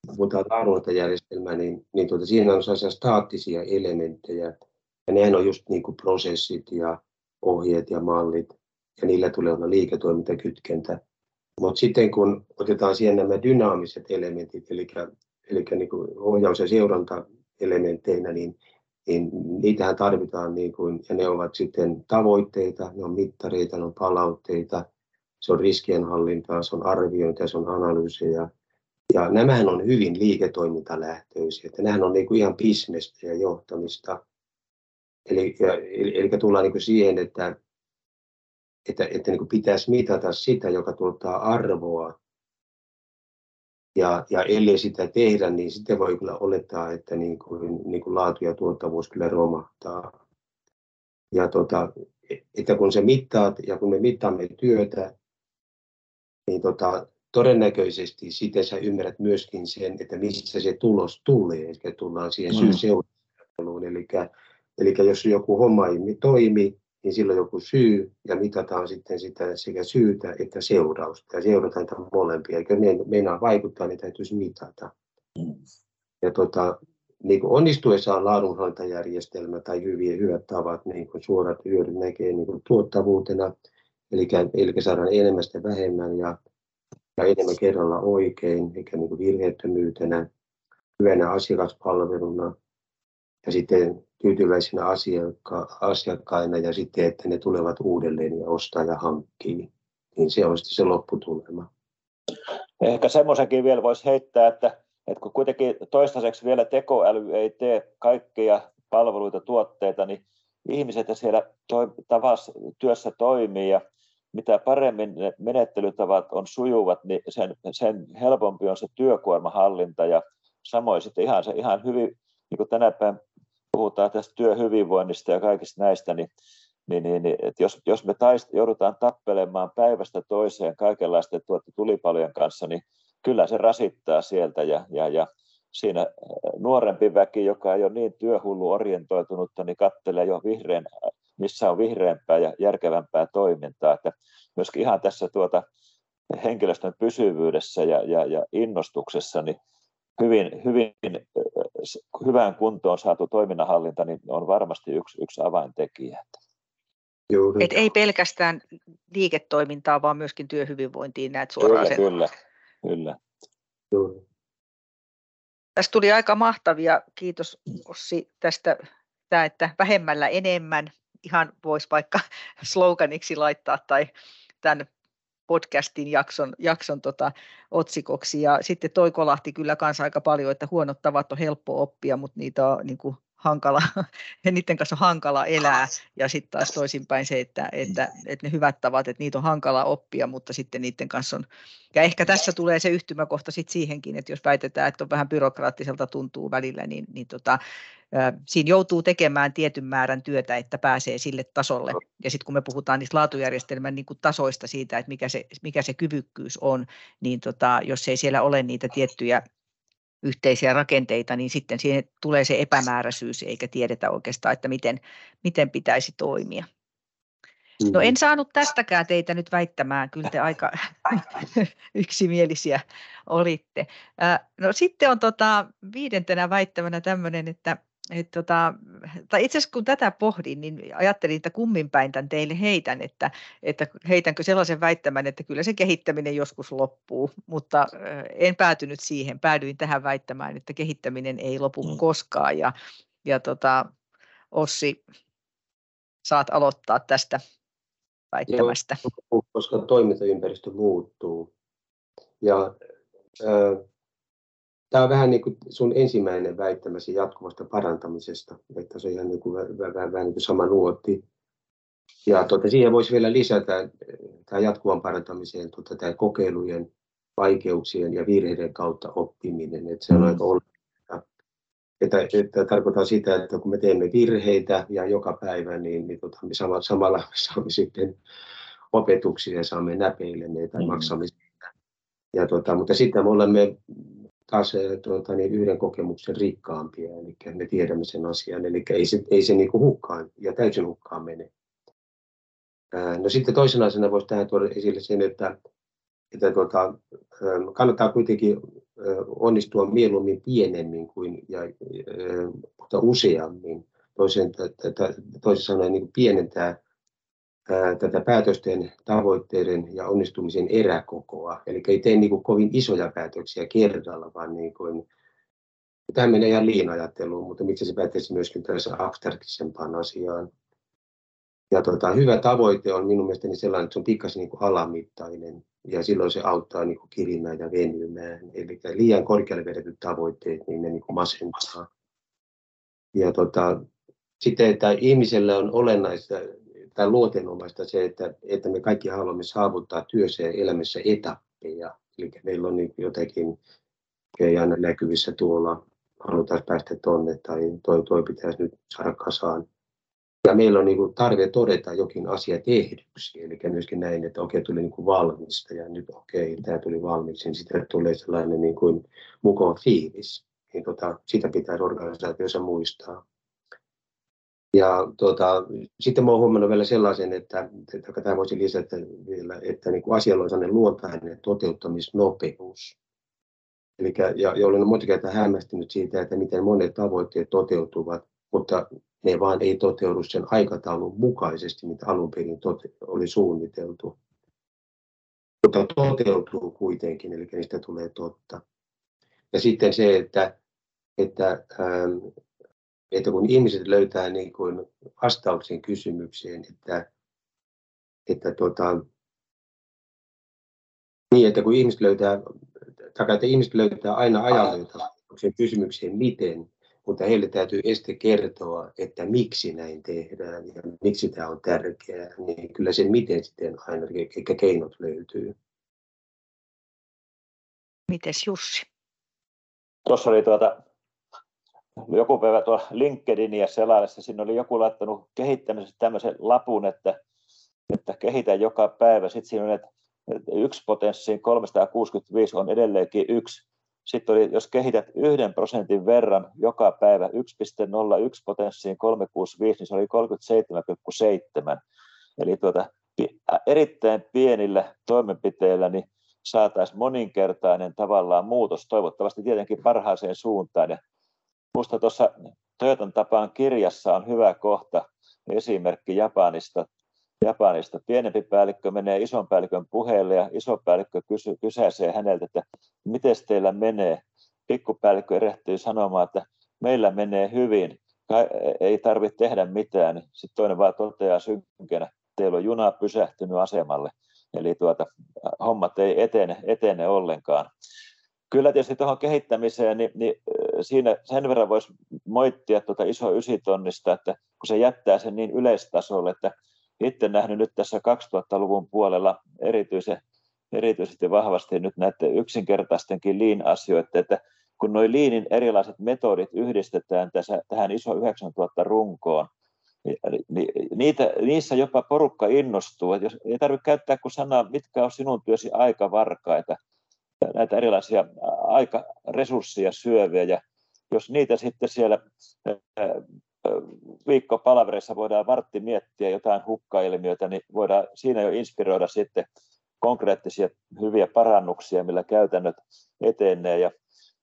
kun puhutaan laaduntajärjestelmää, niin, niin tuota, siinä on sellaisia staattisia elementtejä. Ja nehän on just niin kuin prosessit ja ohjeet ja mallit, ja niillä tulee olla liiketoimintakytkentä. Mutta sitten kun otetaan siihen nämä dynaamiset elementit, eli, eli niin kuin ohjaus- ja seuranta-elementteinä, niin, niin niitähän tarvitaan, niin kuin, ja ne ovat sitten tavoitteita, ne on mittareita, ne on palautteita, se on riskienhallintaa, se on arviointia, se on analyysiä. Ja nämähän on hyvin liiketoimintalähtöisiä, että nämähän on niin kuin ihan bisnestä ja johtamista. Eli, ja, eli, eli tullaan niin kuin siihen, että, että, että niin kuin pitäisi mitata sitä, joka tuottaa arvoa. Ja, ja ellei sitä tehdä, niin sitten voi kyllä olettaa, että niin kuin, niin kuin laatu ja tuottavuus kyllä romahtaa. Ja tota, että kun se mittaat ja kun me mittaamme työtä, niin tota, todennäköisesti sitten sä ymmärrät myöskin sen, että mistä se tulos tulee, eli tullaan siihen mm. syy-seuraukseluun. Eli, eli jos joku homma ei toimi, niin silloin joku syy ja mitataan sitten sitä sekä syytä että seurausta. Ja seurataan niitä molempia. Eikä ne meinaa vaikuttaa, niin täytyisi mitata. Ja tota, niin kuin onnistuessaan laadunhallintajärjestelmä tai hyviä, hyvät tavat, niin kuin suorat hyödyt näkee niin kuin tuottavuutena, eli, eli saadaan enemmän sitä vähemmän ja, ja enemmän kerralla oikein, eikä niin kuin virheettömyytenä, hyvänä asiakaspalveluna ja sitten tyytyväisinä asiakka- asiakkaina ja sitten, että ne tulevat uudelleen ja ostaa ja hankkii. Niin se on sitten se lopputulema. Ehkä semmoisenkin vielä voisi heittää, että että kun kuitenkin toistaiseksi vielä tekoäly ei tee kaikkia palveluita, tuotteita, niin ihmiset siellä toi, tavassa, työssä toimii ja mitä paremmin ne menettelytavat on sujuvat, niin sen, sen helpompi on se työkuormahallinta ja samoin sitten ihan, se, ihan hyvin, niin kuin tänä päivänä puhutaan tästä työhyvinvoinnista ja kaikista näistä, niin, niin, niin, niin että jos, jos me taist, joudutaan tappelemaan päivästä toiseen kaikenlaisten tuotte tulipalojen kanssa, niin kyllä se rasittaa sieltä ja, ja, ja siinä nuorempi väki, joka ei ole niin työhullu orientoitunutta, niin katselee jo vihreän, missä on vihreämpää ja järkevämpää toimintaa. Että myöskin ihan tässä tuota henkilöstön pysyvyydessä ja, ja, ja innostuksessa, niin hyvin, hyvin hyvään kuntoon saatu toiminnanhallinta niin on varmasti yksi, yksi avaintekijä. Et ei pelkästään liiketoimintaa, vaan myöskin työhyvinvointiin näet suoraan kyllä, sen. Kyllä, Kyllä. Tässä tuli aika mahtavia, kiitos Ossi tästä, tämä, että vähemmällä enemmän, ihan voisi vaikka sloganiksi laittaa tai tämän podcastin jakson, jakson tota, otsikoksi. Ja sitten toi kolahti kyllä kanssa aika paljon, että huonot tavat on helppo oppia, mutta niitä on niin kuin, hankala, niiden kanssa on hankala elää, ja sitten taas toisinpäin se, että, että, että ne hyvät tavat, että niitä on hankala oppia, mutta sitten niiden kanssa on, ja ehkä tässä tulee se yhtymäkohta sitten siihenkin, että jos väitetään, että on vähän byrokraattiselta tuntuu välillä, niin, niin tota, siinä joutuu tekemään tietyn määrän työtä, että pääsee sille tasolle. Ja sitten kun me puhutaan niistä laatujärjestelmän niin kuin tasoista siitä, että mikä se, mikä se kyvykkyys on, niin tota, jos ei siellä ole niitä tiettyjä yhteisiä rakenteita, niin sitten siihen tulee se epämääräisyys, eikä tiedetä oikeastaan, että miten, miten pitäisi toimia. No en mm. saanut tästäkään teitä nyt väittämään, kyllä te aika yksimielisiä olitte. No sitten on tota, viidentenä väittämänä tämmöinen, että et tota, tai itse asiassa kun tätä pohdin, niin ajattelin, että kummin päin tämän teille heitän, että, että heitänkö sellaisen väittämän, että kyllä se kehittäminen joskus loppuu, mutta en päätynyt siihen. Päädyin tähän väittämään, että kehittäminen ei lopu mm. koskaan. Ja, ja tota, Ossi, saat aloittaa tästä väittämästä. Joo, koska toimintaympäristö muuttuu. Ja äh, Tämä on vähän niin kuin sun ensimmäinen väittämäsi jatkuvasta parantamisesta, että se on ihan niin kuin, vähän, vähän, niin kuin sama nuotti. Ja tuota, siihen voisi vielä lisätä tämä jatkuvan parantamiseen tuota, tämä kokeilujen, vaikeuksien ja virheiden kautta oppiminen. Että se on aika olennaista. Että, että tarkoittaa sitä, että kun me teemme virheitä ja joka päivä, niin, niin tota, me samalla, samalla saamme sitten opetuksia ja saamme näpeille ne tai mm. maksamme siitä. Ja tota, mutta sitten me olemme taas tuota, niin yhden kokemuksen rikkaampia, eli me tiedämme sen asian, eli ei se, ei se niin kuin hukkaan ja täysin hukkaan mene. No sitten toisena asiana voisi tähän tuoda esille sen, että, että tuota, kannattaa kuitenkin onnistua mieluummin pienemmin kuin, ja, mutta useammin. Toisin sanoen niin pienentää tätä päätösten, tavoitteiden ja onnistumisen eräkokoa. Eli ei tee niin kuin kovin isoja päätöksiä kerralla, vaan niin kuin, tämä menee ihan liinajatteluun, mutta miksi se päättäisi myöskin tällaiseen abstraktisempaan asiaan. Ja tota, hyvä tavoite on minun mielestäni sellainen, että se on pikkasen niin kuin alamittainen ja silloin se auttaa niin kuin kirimään ja venymään. Eli liian korkealle vedetyt tavoitteet, niin ne niin kuin masentaa. Ja tota, sitten, että ihmiselle on olennaista tai luotenomaista se, että, että me kaikki haluamme saavuttaa työssä ja elämässä etappeja. Eli meillä on niin jotenkin ei aina näkyvissä tuolla, halutaan päästä tonne tai toi, toi pitäisi nyt saada kasaan. ja meillä on niin kuin tarve todeta jokin asia tehdyksi, eli myöskin näin, että okei, tuli niin kuin valmista ja nyt okei, tämä tuli valmiiksi, niin sitten tulee sellainen niin kuin mukava fiilis. Niin tota, sitä pitää organisaatiossa muistaa. Ja tota, sitten mä oon huomannut vielä sellaisen, että, että tämä voisi lisätä vielä, että niin kuin asialla on sellainen luontainen toteuttamisnopeus. Eli, ja, ja olen monta kertaa hämmästynyt siitä, että miten monet tavoitteet toteutuvat, mutta ne vaan ei toteudu sen aikataulun mukaisesti, mitä alun perin tote- oli suunniteltu. Mutta toteutuu kuitenkin, eli niistä tulee totta. Ja sitten se, että, että, ähm, että kun ihmiset löytää niin kuin vastauksen kysymykseen, että, että, tota, niin, että kun ihmiset löytää, tai että ihmiset löytää aina ajan kysymykseen miten, mutta heille täytyy este kertoa, että miksi näin tehdään ja miksi tämä on tärkeää, niin kyllä sen miten sitten aina, eikä keinot löytyy. Mites Jussi? Tuossa oli tuota, joku päivä tuolla LinkedInia selaillessa, siinä oli joku laittanut kehittämisessä tämmöisen lapun, että, että kehitä joka päivä. Sitten siinä on, että yksi potenssiin 365 on edelleenkin yksi sitten oli, jos kehität yhden prosentin verran joka päivä 1,01 potenssiin 365, niin se oli 37,7. Eli tuota, erittäin pienillä toimenpiteillä niin saataisiin moninkertainen tavallaan muutos, toivottavasti tietenkin parhaaseen suuntaan. Ja minusta tuossa Toyotan tapaan kirjassa on hyvä kohta, esimerkki Japanista, Japanista. Pienempi päällikkö menee ison päällikön puheelle ja iso päällikkö kysy, kysäisee häneltä, että miten teillä menee. Pikkupäällikkö erehtyy sanomaan, että meillä menee hyvin, ei tarvitse tehdä mitään. Sitten toinen vaan toteaa synkkenä, teillä on juna pysähtynyt asemalle. Eli tuota, hommat ei etene, etene ollenkaan. Kyllä tietysti tuohon kehittämiseen, niin, niin siinä sen verran voisi moittia tuota iso ysitonnista, että kun se jättää sen niin yleistasolle, että itse nähnyt nyt tässä 2000-luvun puolella erityisen, erityisesti vahvasti nyt näiden yksinkertaistenkin liin-asioita, että kun nuo liinin erilaiset metodit yhdistetään tässä, tähän iso 9000 runkoon, niin, niin niitä, niissä jopa porukka innostuu. Että jos ei tarvitse käyttää kuin sanaa, mitkä on sinun työsi aikavarkaita, näitä erilaisia aikaresursseja syöviä, ja jos niitä sitten siellä viikko palaverissa voidaan vartti miettiä jotain hukkailmiötä, niin voidaan siinä jo inspiroida sitten konkreettisia hyviä parannuksia, millä käytännöt etenee. Ja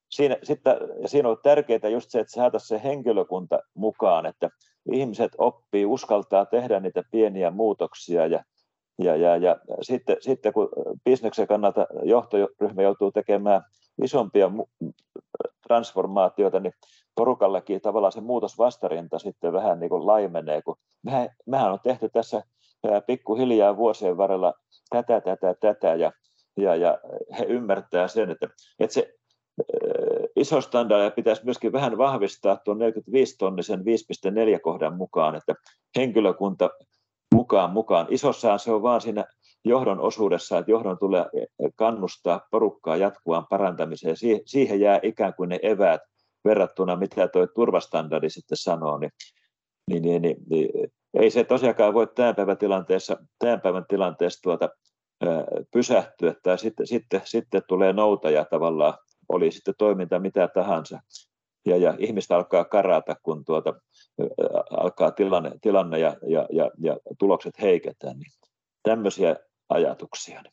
siinä, sitten, ja siinä on tärkeää just se, että saataisiin se henkilökunta mukaan, että ihmiset oppii, uskaltaa tehdä niitä pieniä muutoksia ja ja, ja, ja sitten, sitten kun bisneksen kannalta johtoryhmä joutuu tekemään isompia transformaatioita, niin porukallakin tavallaan se muutosvastarinta sitten vähän niin kuin laimenee, kun mehän, mehän on tehty tässä pikkuhiljaa vuosien varrella tätä, tätä, tätä, ja, ja, ja he ymmärtää sen, että, että se iso standardia pitäisi myöskin vähän vahvistaa tuon 45-tonnisen 5.4 kohdan mukaan, että henkilökunta mukaan mukaan. Isossaan se on vaan siinä johdon osuudessa, että johdon tulee kannustaa porukkaa jatkuvaan parantamiseen. Siihen jää ikään kuin ne eväät verrattuna, mitä tuo turvastandardi sitten sanoo, niin, niin, niin, niin, niin ei se tosiaankaan voi tämän päivän tilanteessa, tämän päivän tilanteessa tuota, pysähtyä, tai sitten, sitten, sitten tulee noutaja tavallaan, oli sitten toiminta mitä tahansa, ja, ja ihmistä alkaa karata, kun tuota, alkaa tilanne, tilanne ja, ja, ja, ja tulokset heiketään, niin tämmöisiä ajatuksia.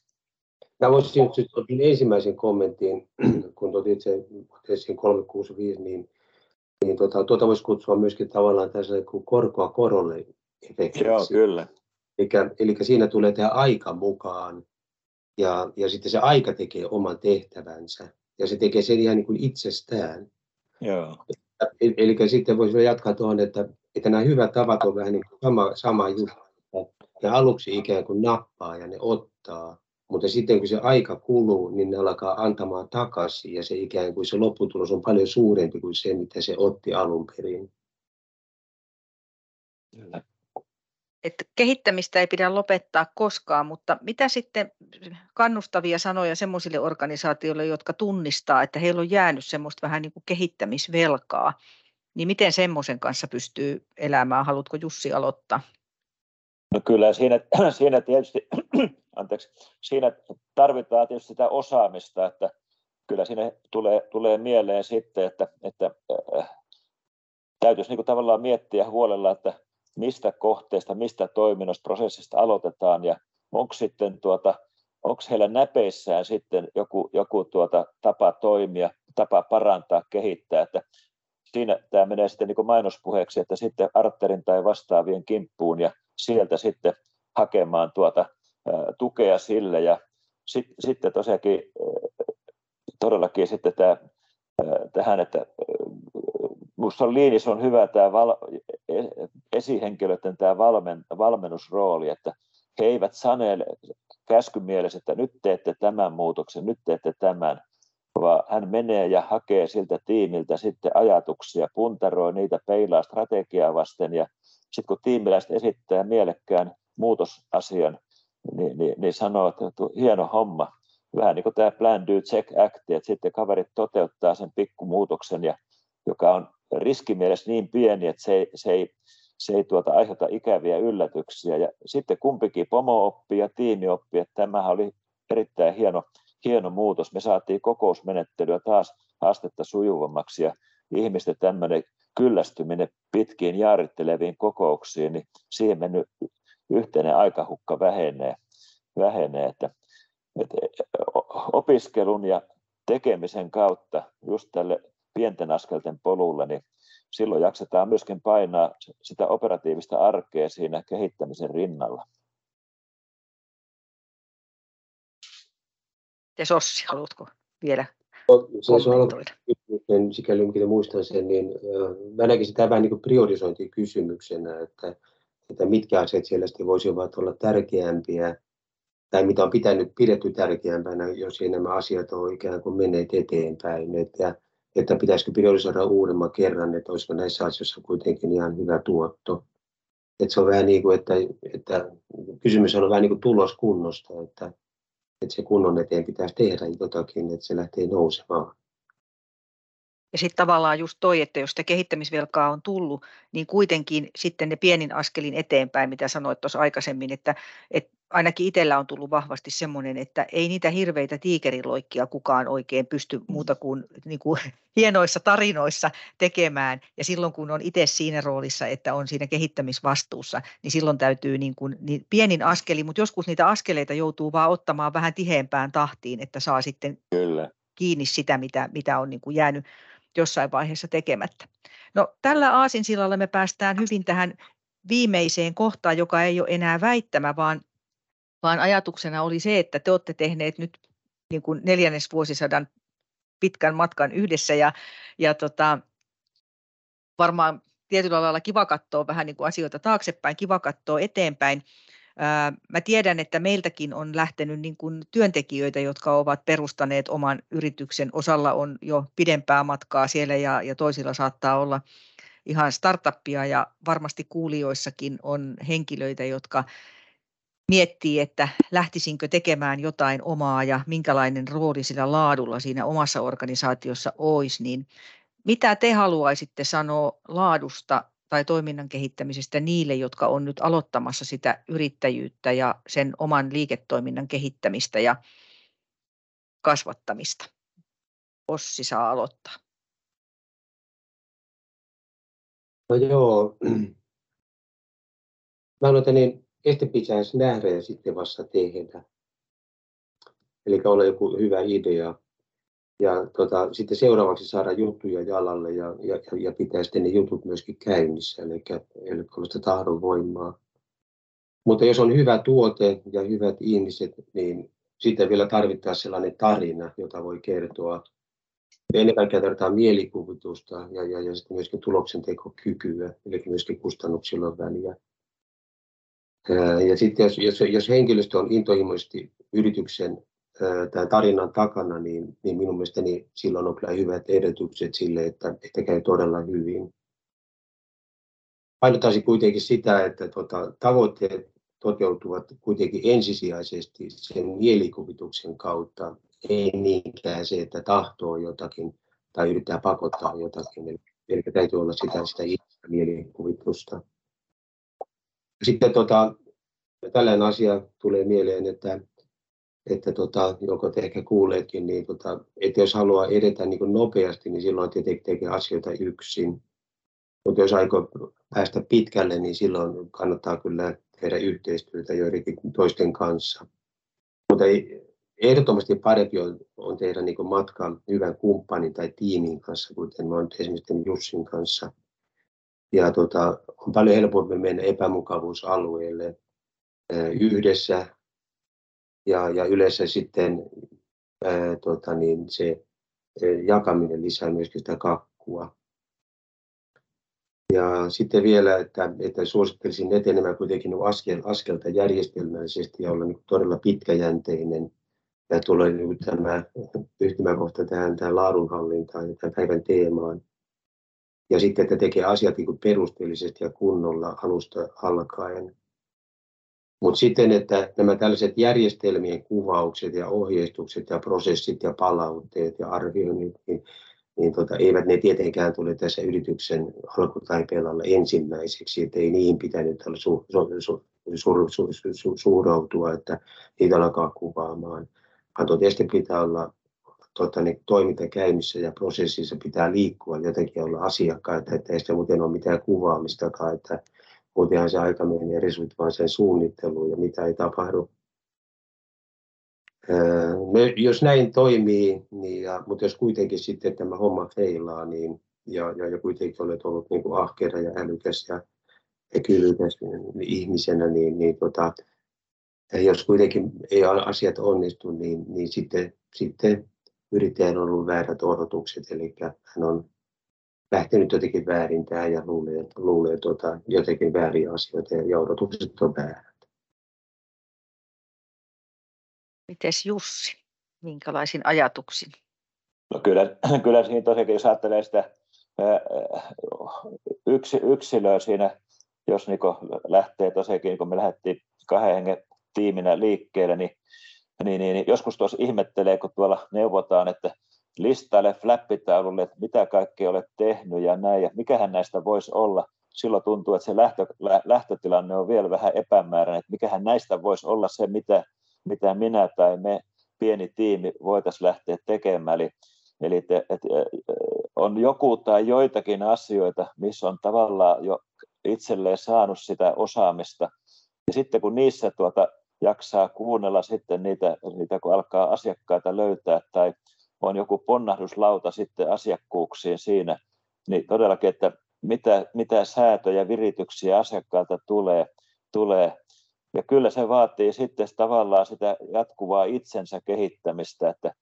Mä voisin nyt otin ensimmäisen kommentin, kun otit se esiin 365, niin, niin tuota, tuota voisi kutsua myöskin tavallaan tässä kuin korkoa korolle efektiksi. Joo, kyllä. Eli, eli siinä tulee tämä aika mukaan ja, ja sitten se aika tekee oman tehtävänsä ja se tekee sen ihan niin kuin itsestään. Joo. Eli, eli sitten voisi jatkaa tuohon, että, että nämä hyvät tavat on vähän niin kuin sama, sama juttu. Ne aluksi ikään kuin nappaa ja ne ottaa, mutta sitten kun se aika kuluu, niin ne alkaa antamaan takaisin ja se ikään kuin se lopputulos on paljon suurempi kuin se, mitä se otti alun perin. Että kehittämistä ei pidä lopettaa koskaan, mutta mitä sitten kannustavia sanoja sellaisille organisaatioille, jotka tunnistaa, että heillä on jäänyt semmoista vähän niin kuin kehittämisvelkaa, Niin miten semmoisen kanssa pystyy elämään? Haluatko Jussi aloittaa? No kyllä siinä, siinä tietysti, anteeksi, siinä tarvitaan tietysti sitä osaamista, että kyllä siinä tulee, tulee mieleen sitten, että, että äh, täytyisi niin kuin tavallaan miettiä huolella, että mistä kohteesta, mistä toiminnosta, prosessista aloitetaan ja onko sitten tuota, onko heillä näpeissään sitten joku, joku tuota tapa toimia, tapa parantaa, kehittää, että siinä tämä menee sitten niin mainospuheeksi, että sitten arterin tai vastaavien kimppuun ja sieltä sitten hakemaan tuota tukea sille ja sit, sitten tosiaankin todellakin sitten tämä, tähän, että minusta on on hyvä tämä val, e, esihenkilöiden tämä valmen, valmennusrooli, että he eivät sanele käskymielessä, että nyt teette tämän muutoksen, nyt teette tämän, vaan hän menee ja hakee siltä tiimiltä sitten ajatuksia, puntaroi niitä, peilaa strategiaa vasten ja sitten kun tiimiläiset esittää mielekkään muutosasian, niin, niin, niin sanoo, että hieno homma, vähän niin kuin tämä plan, do, check, act, että sitten kaverit toteuttaa sen pikkumuutoksen, ja, joka on riskimielessä niin pieni, että se ei, se ei, se ei tuota, aiheuta ikäviä yllätyksiä. Ja sitten kumpikin pomo oppii ja tiimi oppii, että tämähän oli erittäin hieno, hieno muutos. Me saatiin kokousmenettelyä taas astetta sujuvammaksi ja ihmisten tämmöinen kyllästyminen pitkiin jaaritteleviin kokouksiin, niin siihen mennyt yhteinen aikahukka vähenee. vähenee että, että opiskelun ja tekemisen kautta just tälle pienten askelten polulle, niin silloin jaksetaan myöskin painaa sitä operatiivista arkea siinä kehittämisen rinnalla. Ja Sossi, haluatko vielä no, se on niin sikäli mitä muistan sen, niin mä näkisin sitä vähän niin kuin priorisointikysymyksenä, että, että mitkä asiat siellä voisivat olla tärkeämpiä tai mitä on pitänyt pidetty tärkeämpänä, jos ei nämä asiat ole ikään kuin menneet eteenpäin. Että, että pitäisikö priorisoida uudemman kerran, että olisiko näissä asioissa kuitenkin ihan hyvä tuotto. Että se on vähän niin kuin, että, että kysymys on vähän niin kuin tuloskunnosta, että, että se kunnon eteen pitäisi tehdä jotakin, että se lähtee nousemaan. Ja sitten tavallaan just toi, että jos sitä kehittämisvelkaa on tullut, niin kuitenkin sitten ne pienin askelin eteenpäin, mitä sanoit tuossa aikaisemmin, että, että ainakin itsellä on tullut vahvasti semmoinen, että ei niitä hirveitä tiikeriloikkia kukaan oikein pysty mm. muuta kuin, niin kuin hienoissa tarinoissa tekemään. Ja silloin kun on itse siinä roolissa, että on siinä kehittämisvastuussa, niin silloin täytyy niin kuin, niin pienin askeli, mutta joskus niitä askeleita joutuu vaan ottamaan vähän tiheämpään tahtiin, että saa sitten Kyllä. kiinni sitä, mitä, mitä on niin kuin jäänyt jossain vaiheessa tekemättä. No, tällä aasinsillalla me päästään hyvin tähän viimeiseen kohtaan, joka ei ole enää väittämä, vaan vaan ajatuksena oli se, että te olette tehneet nyt niin kuin neljännesvuosisadan pitkän matkan yhdessä ja, ja tota, varmaan tietyllä lailla kiva katsoa vähän niin kuin asioita taaksepäin, kiva katsoa eteenpäin. Mä tiedän, että meiltäkin on lähtenyt niin kuin työntekijöitä, jotka ovat perustaneet oman yrityksen. Osalla on jo pidempää matkaa siellä ja, ja toisilla saattaa olla ihan startuppia ja varmasti kuulijoissakin on henkilöitä, jotka miettii, että lähtisinkö tekemään jotain omaa ja minkälainen rooli sillä laadulla siinä omassa organisaatiossa olisi, niin mitä te haluaisitte sanoa laadusta tai toiminnan kehittämisestä niille, jotka on nyt aloittamassa sitä yrittäjyyttä ja sen oman liiketoiminnan kehittämistä ja kasvattamista? Ossi saa aloittaa. No joo. Mä aloitan niin että pitäisi nähdä ja sitten vasta tehdä. Eli olla joku hyvä idea. Ja tota, sitten seuraavaksi saada juttuja jalalle ja, ja, ja pitää sitten ne jutut myöskin käynnissä, eli, eli olla sitä tahdon voimaa. Mutta jos on hyvä tuote ja hyvät ihmiset, niin sitten vielä tarvitaan sellainen tarina, jota voi kertoa. Ja ennen kaikkea tarvitaan mielikuvitusta ja, ja, ja sitten myöskin tuloksentekokykyä, eli myöskin kustannuksilla on väliä. Ja sitten jos, jos, jos henkilöstö on intohimoisesti yrityksen tämän tarinan takana, niin, niin minun mielestäni silloin on kyllä hyvät edellytykset sille, että, että käy todella hyvin. Painottaisin kuitenkin sitä, että tuota, tavoitteet toteutuvat kuitenkin ensisijaisesti sen mielikuvituksen kautta, ei niinkään se, että tahtoo jotakin tai yrittää pakottaa jotakin. eli täytyy olla sitä, sitä mielikuvitusta. Sitten tota, tällainen asia tulee mieleen, että, että tota, joko te ehkä kuuleetkin, niin tota, että jos haluaa edetä niin nopeasti, niin silloin tietenkin tekee asioita yksin. Mutta jos aikoo päästä pitkälle, niin silloin kannattaa kyllä tehdä yhteistyötä joidenkin toisten kanssa. Mutta ehdottomasti parempi on, on tehdä niin matka hyvän kumppanin tai tiimin kanssa, kuten olen esimerkiksi Jussin kanssa. Ja tota, on paljon helpompi mennä epämukavuusalueelle yhdessä ja, ja yleensä sitten ää, tota niin, se jakaminen lisää myöskin sitä kakkua. Ja sitten vielä, että, että suosittelisin etenemään kuitenkin askel, askelta järjestelmällisesti ja olla niin todella pitkäjänteinen. Ja tulee niin tämä yhtymäkohta tähän, tähän laadunhallintaan ja tämän päivän teemaan. Ja sitten, että tekee asiat niin perusteellisesti ja kunnolla alusta alkaen. Mutta sitten, että nämä tällaiset järjestelmien kuvaukset ja ohjeistukset ja prosessit ja palautteet ja arvioinnit, niin niin tota, eivät ne tietenkään tule tässä yrityksen alkutaipaleella ensimmäiseksi, että ei niihin pitänyt su, su, su, su, su, su, suurautua, että niitä alkaa kuvaamaan. Vaan tietysti pitää olla tota, niin toiminta käynnissä ja prosessissa pitää liikkua, jotenkin olla asiakkaita, että ei sitä muuten ole mitään kuvaamistakaan, että muutenhan se aika menee resurssit vaan sen suunnitteluun ja mitä ei tapahdu. Me, jos näin toimii, niin, ja, mutta jos kuitenkin sitten tämä homma feilaa, niin, ja, ja, ja kuitenkin olet ollut niin kuin ahkera ja älykäs ja, ja kyvykäs ihmisenä, niin, niin tota, jos kuitenkin ei asiat onnistu, niin, niin sitten, sitten yrittäjän on ollut väärät odotukset, eli hän on lähtenyt jotenkin väärin tähän ja luulee, luulee tota, jotenkin vääriä asioita ja odotukset on väärät. Mites Jussi, minkälaisin ajatuksin? No kyllä, kyllä siinä tosiaankin, jos ajattelee sitä yksi, yksilöä siinä, jos niin lähtee tosiaankin, kun me lähdettiin kahden hengen tiiminä liikkeelle, niin, niin, niin, niin joskus tuossa ihmettelee, kun tuolla neuvotaan, että listaile flappitaululle, että mitä kaikkea olet tehnyt ja näin, ja mikähän näistä voisi olla. Silloin tuntuu, että se lähtö, lähtötilanne on vielä vähän epämääräinen, että mikähän näistä voisi olla se, mitä, mitä minä tai me pieni tiimi voitaisiin lähteä tekemään. Eli, eli te, et, on joku tai joitakin asioita, missä on tavallaan jo itselleen saanut sitä osaamista. Ja sitten kun niissä tuota, jaksaa kuunnella sitten niitä, niitä, kun alkaa asiakkaita löytää tai on joku ponnahduslauta sitten asiakkuuksiin siinä, niin todellakin, että mitä, mitä säätöjä, virityksiä asiakkaalta tulee, tulee. Ja kyllä se vaatii sitten tavallaan sitä jatkuvaa itsensä kehittämistä, että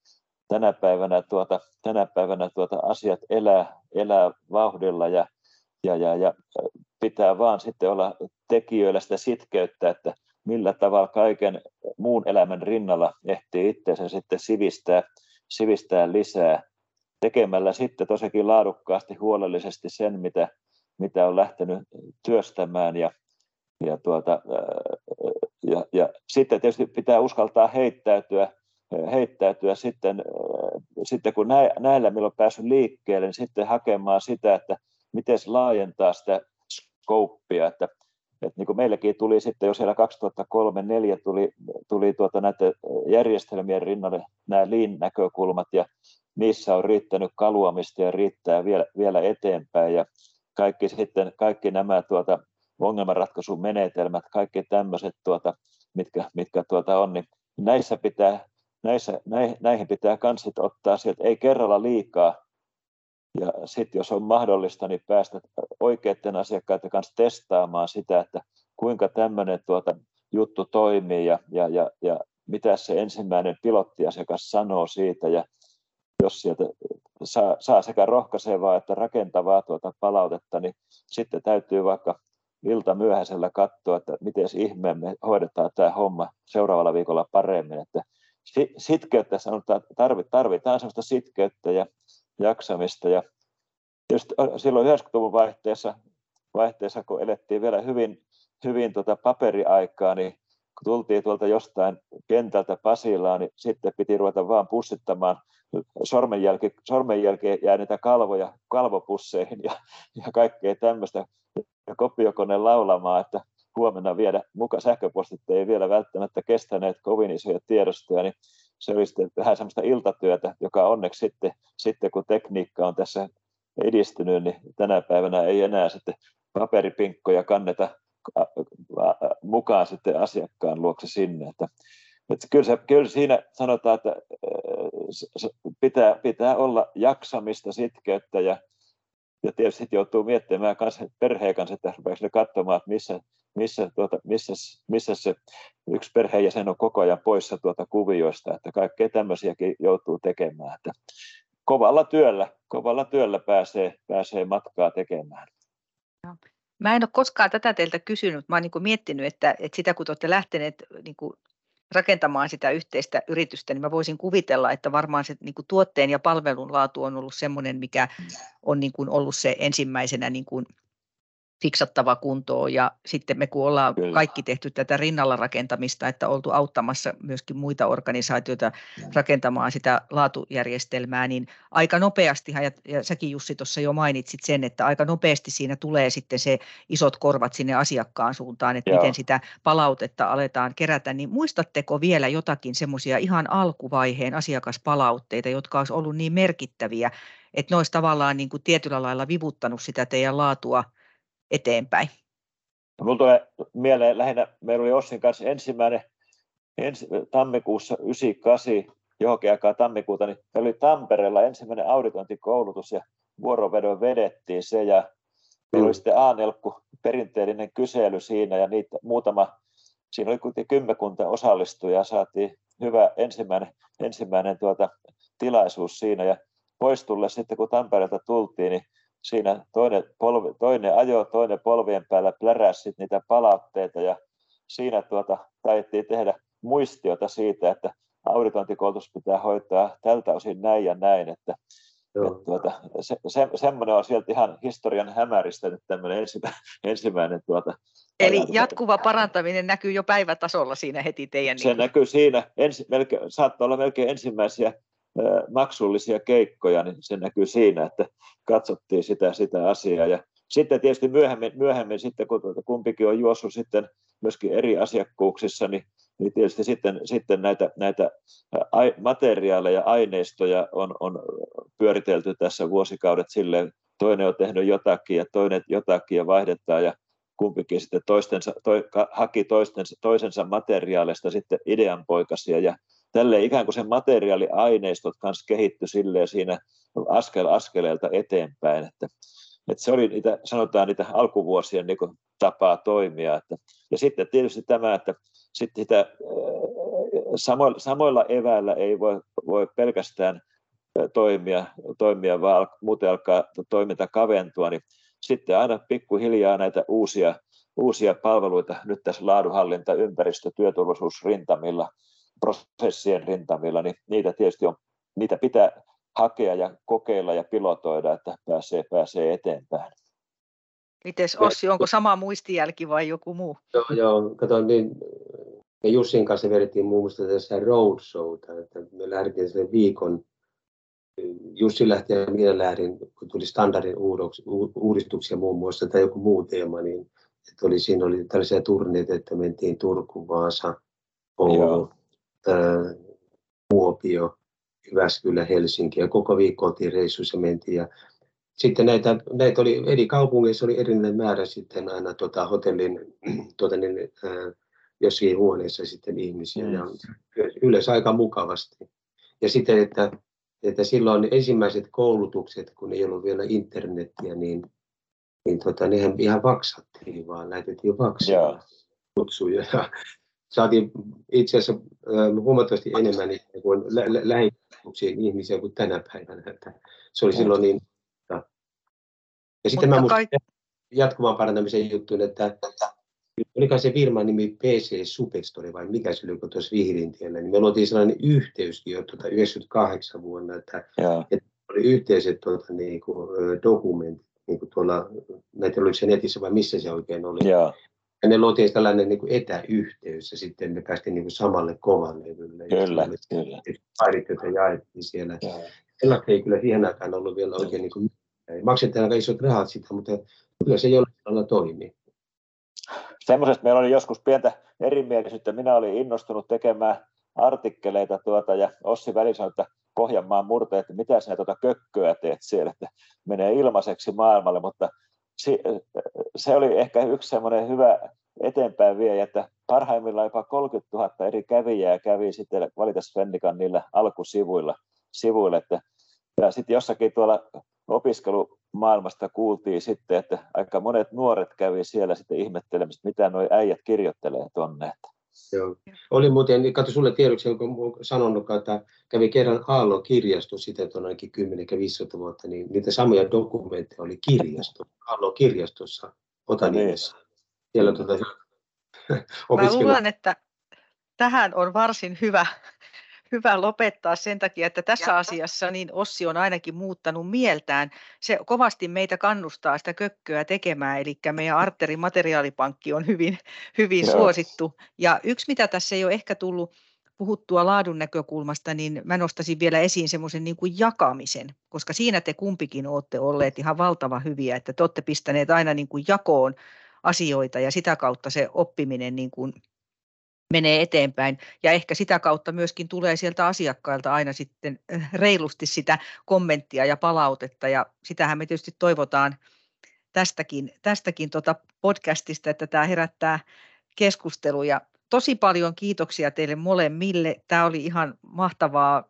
tänä päivänä, tuota, tänä päivänä tuota asiat elää, elää vauhdilla ja, ja, ja, ja pitää vaan sitten olla tekijöillä sitä sitkeyttä, että millä tavalla kaiken muun elämän rinnalla ehtii itseensä sitten sivistää, sivistää lisää tekemällä sitten tosiaankin laadukkaasti, huolellisesti sen, mitä, mitä on lähtenyt työstämään. Ja, ja, tuota, ja, ja sitten tietysti pitää uskaltaa heittäytyä, heittäytyä sitten, sitten kun näillä milloin on päässyt liikkeelle, niin sitten hakemaan sitä, että miten se laajentaa sitä skouppia, että, että niin kuin meilläkin tuli sitten jo siellä 2003-2004 tuli, tuli tuota näitä järjestelmien rinnalle nämä lean-näkökulmat ja niissä on riittänyt kaluamista ja riittää vielä, vielä eteenpäin ja kaikki, sitten, kaikki nämä tuota, ongelmanratkaisun menetelmät, kaikki tämmöiset, tuota, mitkä, mitkä tuota on, niin näissä pitää, näissä, näihin pitää kans ottaa sieltä, ei kerralla liikaa, ja sitten jos on mahdollista, niin päästä oikeiden asiakkaiden kanssa testaamaan sitä, että kuinka tämmöinen tuota juttu toimii ja, ja, ja, ja mitä se ensimmäinen pilottiasiakas sanoo siitä ja jos sieltä saa, saa sekä rohkaisevaa että rakentavaa tuota palautetta, niin sitten täytyy vaikka ilta myöhäisellä katsoa, että miten ihmeen me hoidetaan tämä homma seuraavalla viikolla paremmin. Että sitkeyttä sanotaan, tarvitaan sellaista sitkeyttä ja jaksamista. Ja just silloin 90-luvun vaihteessa, vaihteessa, kun elettiin vielä hyvin, hyvin tota paperiaikaa, niin kun tultiin tuolta jostain kentältä Pasilaan, niin sitten piti ruveta vaan pussittamaan sormenjälki, sormenjälkeen jääneitä kalvoja kalvopusseihin ja, ja kaikkea tämmöistä ja kopiokone laulamaan, että huomenna viedä muka sähköpostit ei vielä välttämättä kestäneet kovin isoja tiedostoja, niin se sitten vähän semmoista iltatyötä, joka onneksi sitten, sitten kun tekniikka on tässä edistynyt, niin tänä päivänä ei enää sitten paperipinkkoja kanneta mukaan sitten asiakkaan luokse sinne. Että, että kyllä, se, kyllä siinä sanotaan, että pitää, pitää olla jaksamista, sitkeyttä ja, ja tietysti joutuu miettimään kanssa, perheen kanssa, että rupeeko katsomaan, että missä, missä, tuota, missä, missä se yksi perheenjäsen on koko ajan poissa tuota kuvioista, että kaikkea tämmöisiäkin joutuu tekemään. Että kovalla työllä, kovalla työllä pääsee, pääsee matkaa tekemään. Mä en ole koskaan tätä teiltä kysynyt. Mä oon niin miettinyt, että, että sitä kun te olette lähteneet niin kuin rakentamaan sitä yhteistä yritystä, niin mä voisin kuvitella, että varmaan se niin kuin tuotteen ja palvelun laatu on ollut semmoinen, mikä on niin kuin ollut se ensimmäisenä niin kuin fiksattava kuntoon ja sitten me kun ollaan Kyllä. kaikki tehty tätä rinnalla rakentamista, että oltu auttamassa myöskin muita organisaatioita rakentamaan sitä laatujärjestelmää, niin aika nopeasti, ja, ja säkin Jussi tuossa jo mainitsit sen, että aika nopeasti siinä tulee sitten se isot korvat sinne asiakkaan suuntaan, että Joo. miten sitä palautetta aletaan kerätä, niin muistatteko vielä jotakin semmoisia ihan alkuvaiheen asiakaspalautteita, jotka olisi ollut niin merkittäviä, että ne olisi tavallaan niin kuin tietyllä lailla vivuttanut sitä teidän laatua eteenpäin? Minulla tulee mieleen lähinnä, meillä oli Ossin kanssa ensimmäinen ensi, tammikuussa 98, johonkin aikaa tammikuuta, niin meillä oli Tampereella ensimmäinen auditointikoulutus ja vuorovedon vedettiin se ja meillä oli mm. sitten A-nelkku perinteellinen kysely siinä ja niitä muutama, siinä oli kuitenkin kymmenkunta osallistujaa, saatiin hyvä ensimmäinen, ensimmäinen tuota, tilaisuus siinä ja poistulle sitten kun Tampereelta tultiin, niin siinä toinen, polvi, toinen ajo, toinen polvien päällä pläräsi niitä palautteita ja siinä tuota, taidettiin tehdä muistiota siitä, että auditointikoulutus pitää hoitaa tältä osin näin ja näin, että että tuota, se, se, semmoinen on sieltä ihan historian hämäristä nyt tämmöinen ensimmäinen, ensimmäinen tuota, Eli ajatus. jatkuva parantaminen näkyy jo päivätasolla siinä heti teidän... Se niin näkyy siinä, ensi, melkein, saattaa olla melkein ensimmäisiä maksullisia keikkoja, niin se näkyy siinä, että katsottiin sitä, sitä asiaa. Ja sitten tietysti myöhemmin, myöhemmin sitten, kun tuota kumpikin on juossut sitten myöskin eri asiakkuuksissa, niin, niin tietysti sitten, sitten näitä, näitä materiaaleja, aineistoja on, on pyöritelty tässä vuosikaudet silleen, toinen on tehnyt jotakin ja toinen jotakin ja vaihdetaan ja kumpikin sitten toistensa, toi, haki toistensa, toisensa materiaalista sitten ideanpoikasia ja tälle ikään kuin sen materiaaliaineistot kanssa kehittyi silleen siinä askel askeleelta eteenpäin, että, että se oli niitä, sanotaan niitä alkuvuosien niin kuin tapaa toimia. Että, ja sitten tietysti tämä, että sitten sitä, samoilla, samoilla eväillä ei voi, voi pelkästään toimia, toimia vaan muuten alkaa toiminta kaventua, niin sitten aina pikkuhiljaa näitä uusia, uusia palveluita nyt tässä laadunhallinta, ympäristö, työturvallisuusrintamilla prosessien rintamilla, niin niitä tietysti on, niitä pitää hakea ja kokeilla ja pilotoida, että pääsee, pääsee eteenpäin. Mites Ossi, onko sama muistijälki vai joku muu? Joo, joo kato, niin me Jussin kanssa vedettiin muun muassa tässä roadshowta, että me lähdettiin sen viikon, Jussi lähti ja minä lähdin, kun tuli standardin uudistuksia muun muassa tai joku muu teema, niin että oli, siinä oli tällaisia turneita, että mentiin Turku, Vaasa, Oulu, Kuopio, Jyväskylä, Helsinki ja koko viikko oltiin reissuissa mentiin ja sitten näitä, näitä oli eri kaupungeissa oli erillinen määrä sitten aina tota, hotellin tota, niin, ää, jossakin huoneessa sitten ihmisiä mm. ja yleensä aika mukavasti. Ja sitten, että, että silloin ensimmäiset koulutukset, kun ei ollut vielä internettiä, niin, niin tota, nehän ihan vaksattiin vaan, lähetettiin vaksia kutsuja. Ja saatiin itse asiassa huomattavasti enemmän niin kuin lä- lä- ihmisiä kuin tänä päivänä. Että se oli silloin niin. Ja sitten Mutta mä muistan kai... jatkuvan parantamisen juttuun, että oliko se firman nimi PC Superstore vai mikä se oli, kun tuossa Vihrintiellä, niin me luotiin sellainen yhteyskin jo tuota 98 vuonna, että, että oli yhteiset tuota, niin kuin, dokumentit, niin kuin tuolla, näitä oliko se netissä vai missä se oikein oli. Ja Ja ne luotiin tällainen niin kuin etäyhteys ja sitten me päästiin niin kuin samalle kovalle levylle. Kyllä, kyllä. Pairit, joita jaettiin siellä. Sellaista ei kyllä siihen aikaan ollut vielä oikein niin kuin, maksettiin aika isot rahat sitä, mutta kyllä se jollain tavalla toimi. Semmoisesta meillä oli joskus pientä erimielisyyttä. Minä olin innostunut tekemään artikkeleita tuota, ja Ossi väli sanoi, että Pohjanmaan murteet, että mitä sinä tuota kökköä teet siellä, että menee ilmaiseksi maailmalle, mutta se oli ehkä yksi semmoinen hyvä eteenpäin vie, että parhaimmillaan jopa 30 000 eri kävijää kävi sitten Valitas Fennikan niillä alkusivuilla. Sivuilla, että, ja sitten jossakin tuolla opiskelumaailmasta kuultiin sitten, että aika monet nuoret kävi siellä sitten ihmettelemässä, mitä nuo äijät kirjoittelee tuonne. Että Joo. Oli muuten, niin katso sulle tiedoksi, onko sanonut, että kävi kerran Aallon kirjasto sitten on ainakin 10-15 vuotta, niin niitä samoja dokumentteja oli kirjasto, Aallon kirjastossa Otaniemessä. Niin. Siellä tuota, Mä luulen, että tähän on varsin hyvä hyvä lopettaa sen takia, että tässä asiassa niin Ossi on ainakin muuttanut mieltään. Se kovasti meitä kannustaa sitä kökköä tekemään, eli meidän Arterin materiaalipankki on hyvin, hyvin suosittu. Ja yksi, mitä tässä ei ole ehkä tullut puhuttua laadun näkökulmasta, niin mä nostaisin vielä esiin semmoisen niin kuin jakamisen, koska siinä te kumpikin olette olleet ihan valtava hyviä, että te olette pistäneet aina niin kuin jakoon asioita ja sitä kautta se oppiminen niin kuin menee eteenpäin. Ja ehkä sitä kautta myöskin tulee sieltä asiakkailta aina sitten äh, reilusti sitä kommenttia ja palautetta. Ja sitähän me tietysti toivotaan tästäkin, tästäkin tota podcastista, että tämä herättää keskusteluja. Tosi paljon kiitoksia teille molemmille. Tämä oli ihan mahtavaa.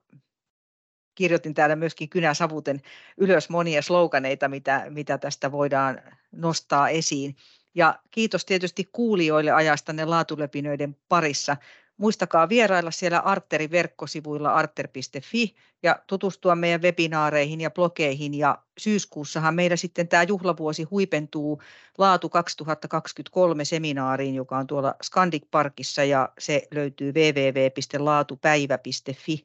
Kirjoitin täällä myöskin kynä savuten ylös monia sloganeita, mitä, mitä tästä voidaan nostaa esiin. Ja kiitos tietysti kuulijoille ajastanne laatulepinöiden parissa. Muistakaa vierailla siellä Arterin verkkosivuilla arter.fi ja tutustua meidän webinaareihin ja blogeihin. Ja syyskuussahan meillä sitten tämä juhlavuosi huipentuu Laatu 2023 seminaariin, joka on tuolla Scandic Parkissa ja se löytyy www.laatupäivä.fi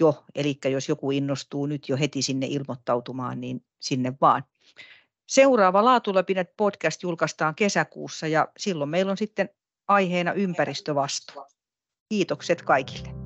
jo. Eli jos joku innostuu nyt jo heti sinne ilmoittautumaan, niin sinne vaan. Seuraava Laatuläpinet podcast julkaistaan kesäkuussa ja silloin meillä on sitten aiheena ympäristövastuu. Kiitokset kaikille.